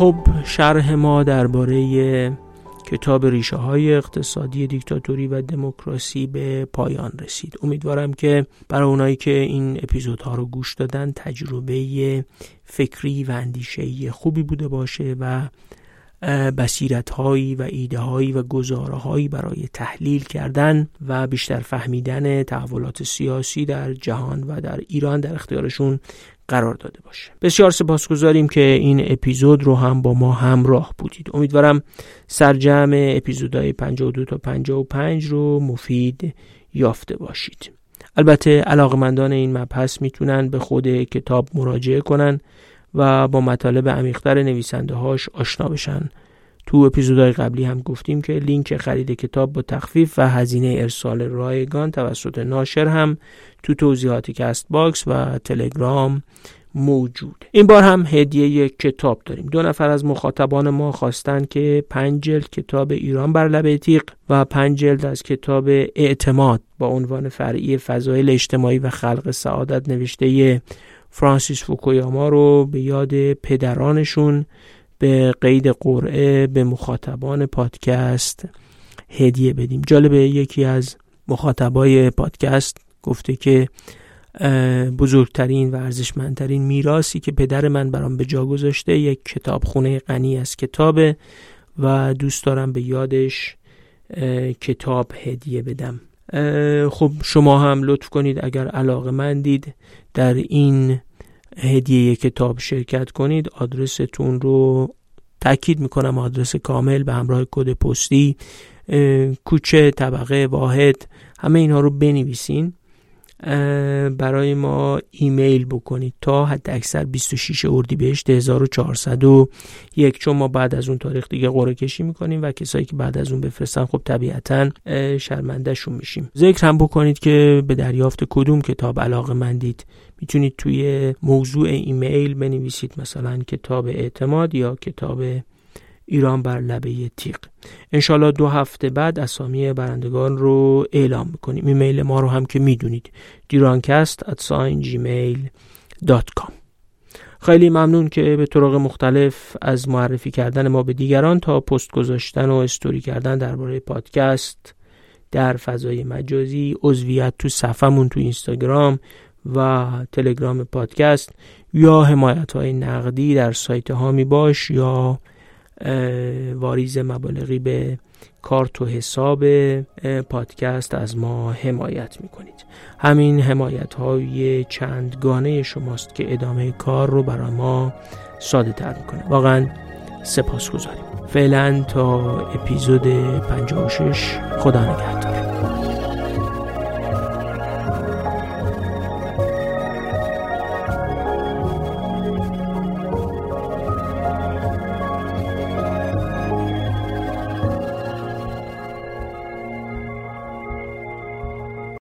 خب شرح ما درباره کتاب ریشه های اقتصادی دیکتاتوری و دموکراسی به پایان رسید. امیدوارم که برای اونایی که این اپیزودها رو گوش دادن تجربه فکری و اندیشه خوبی بوده باشه و بسیرت هایی و ایده هایی و گزاره هایی برای تحلیل کردن و بیشتر فهمیدن تحولات سیاسی در جهان و در ایران در اختیارشون قرار داده باشه. بسیار سپاسگزاریم که این اپیزود رو هم با ما همراه بودید. امیدوارم سرجم اپیزودهای 52 تا 55 رو مفید یافته باشید. البته علاقمندان این مبحث می‌تونن به خود کتاب مراجعه کنن و با مطالب عمیقتر نویسنده هاش آشنا بشن. تو اپیزودهای قبلی هم گفتیم که لینک خرید کتاب با تخفیف و هزینه ارسال رایگان توسط ناشر هم تو توضیحات Castbox و تلگرام موجود این بار هم هدیه کتاب داریم. دو نفر از مخاطبان ما خواستن که پنج جلد کتاب ایران بر لبه تیغ و پنج جلد از کتاب اعتماد با عنوان فرعی فضایل اجتماعی و خلق سعادت نوشته فرانسیس فوکویاما رو به یاد پدرانشون به قید قرعه به مخاطبان پادکست هدیه بدیم. جالبه یکی از مخاطبای پادکست گفته که بزرگترین و ارزشمندترین میراثی که پدر من برام به جا گذاشته یک کتابخونه غنی از کتابه و دوست دارم به یادش کتاب هدیه بدم. خب شما هم لطف کنید اگر علاقه مندید در این هدیه کتاب شرکت کنید آدرستون رو تاکید می‌کنم آدرس کامل به همراه کد پستی کوچه طبقه واحد همه اینها رو بنویسین برای ما ایمیل بکنید تا حد اکثر 26 اردیبهشت 1401 چون ما بعد از اون تاریخ دیگه قرعه کشی می‌کنیم و کسایی که بعد از اون بفرستن خب طبیعتا شرمندهشون میشیم. ذکر هم بکنید که به دریافت کدوم کتاب علاقه مندید. می‌تونید توی موضوع ایمیل بنویسید مثلا کتاب اعتماد یا کتاب ایران بر لبه تیغ. انشالله دو هفته بعد اسامی برندگان رو اعلام می‌کنیم. ایمیل ما رو هم که می‌دونید. دیرانکست خیلی ممنون که به طرق مختلف از معرفی کردن ما به دیگران تا پست گذاشتن و استوری کردن درباره پادکست در فضای مجازی عضویت تو صفمون تو اینستاگرام و تلگرام پادکست یا حمایت های نقدی در سایت هامی باش یا واریز مبالغی به کارت و حساب پادکست از ما حمایت می‌کنید همین حمایت های چندگانه شماست که ادامه کار رو برای ما ساده تر می‌کنه واقعا سپاس گذاریم فعلا تا اپیزود 56 خدا نگهدار.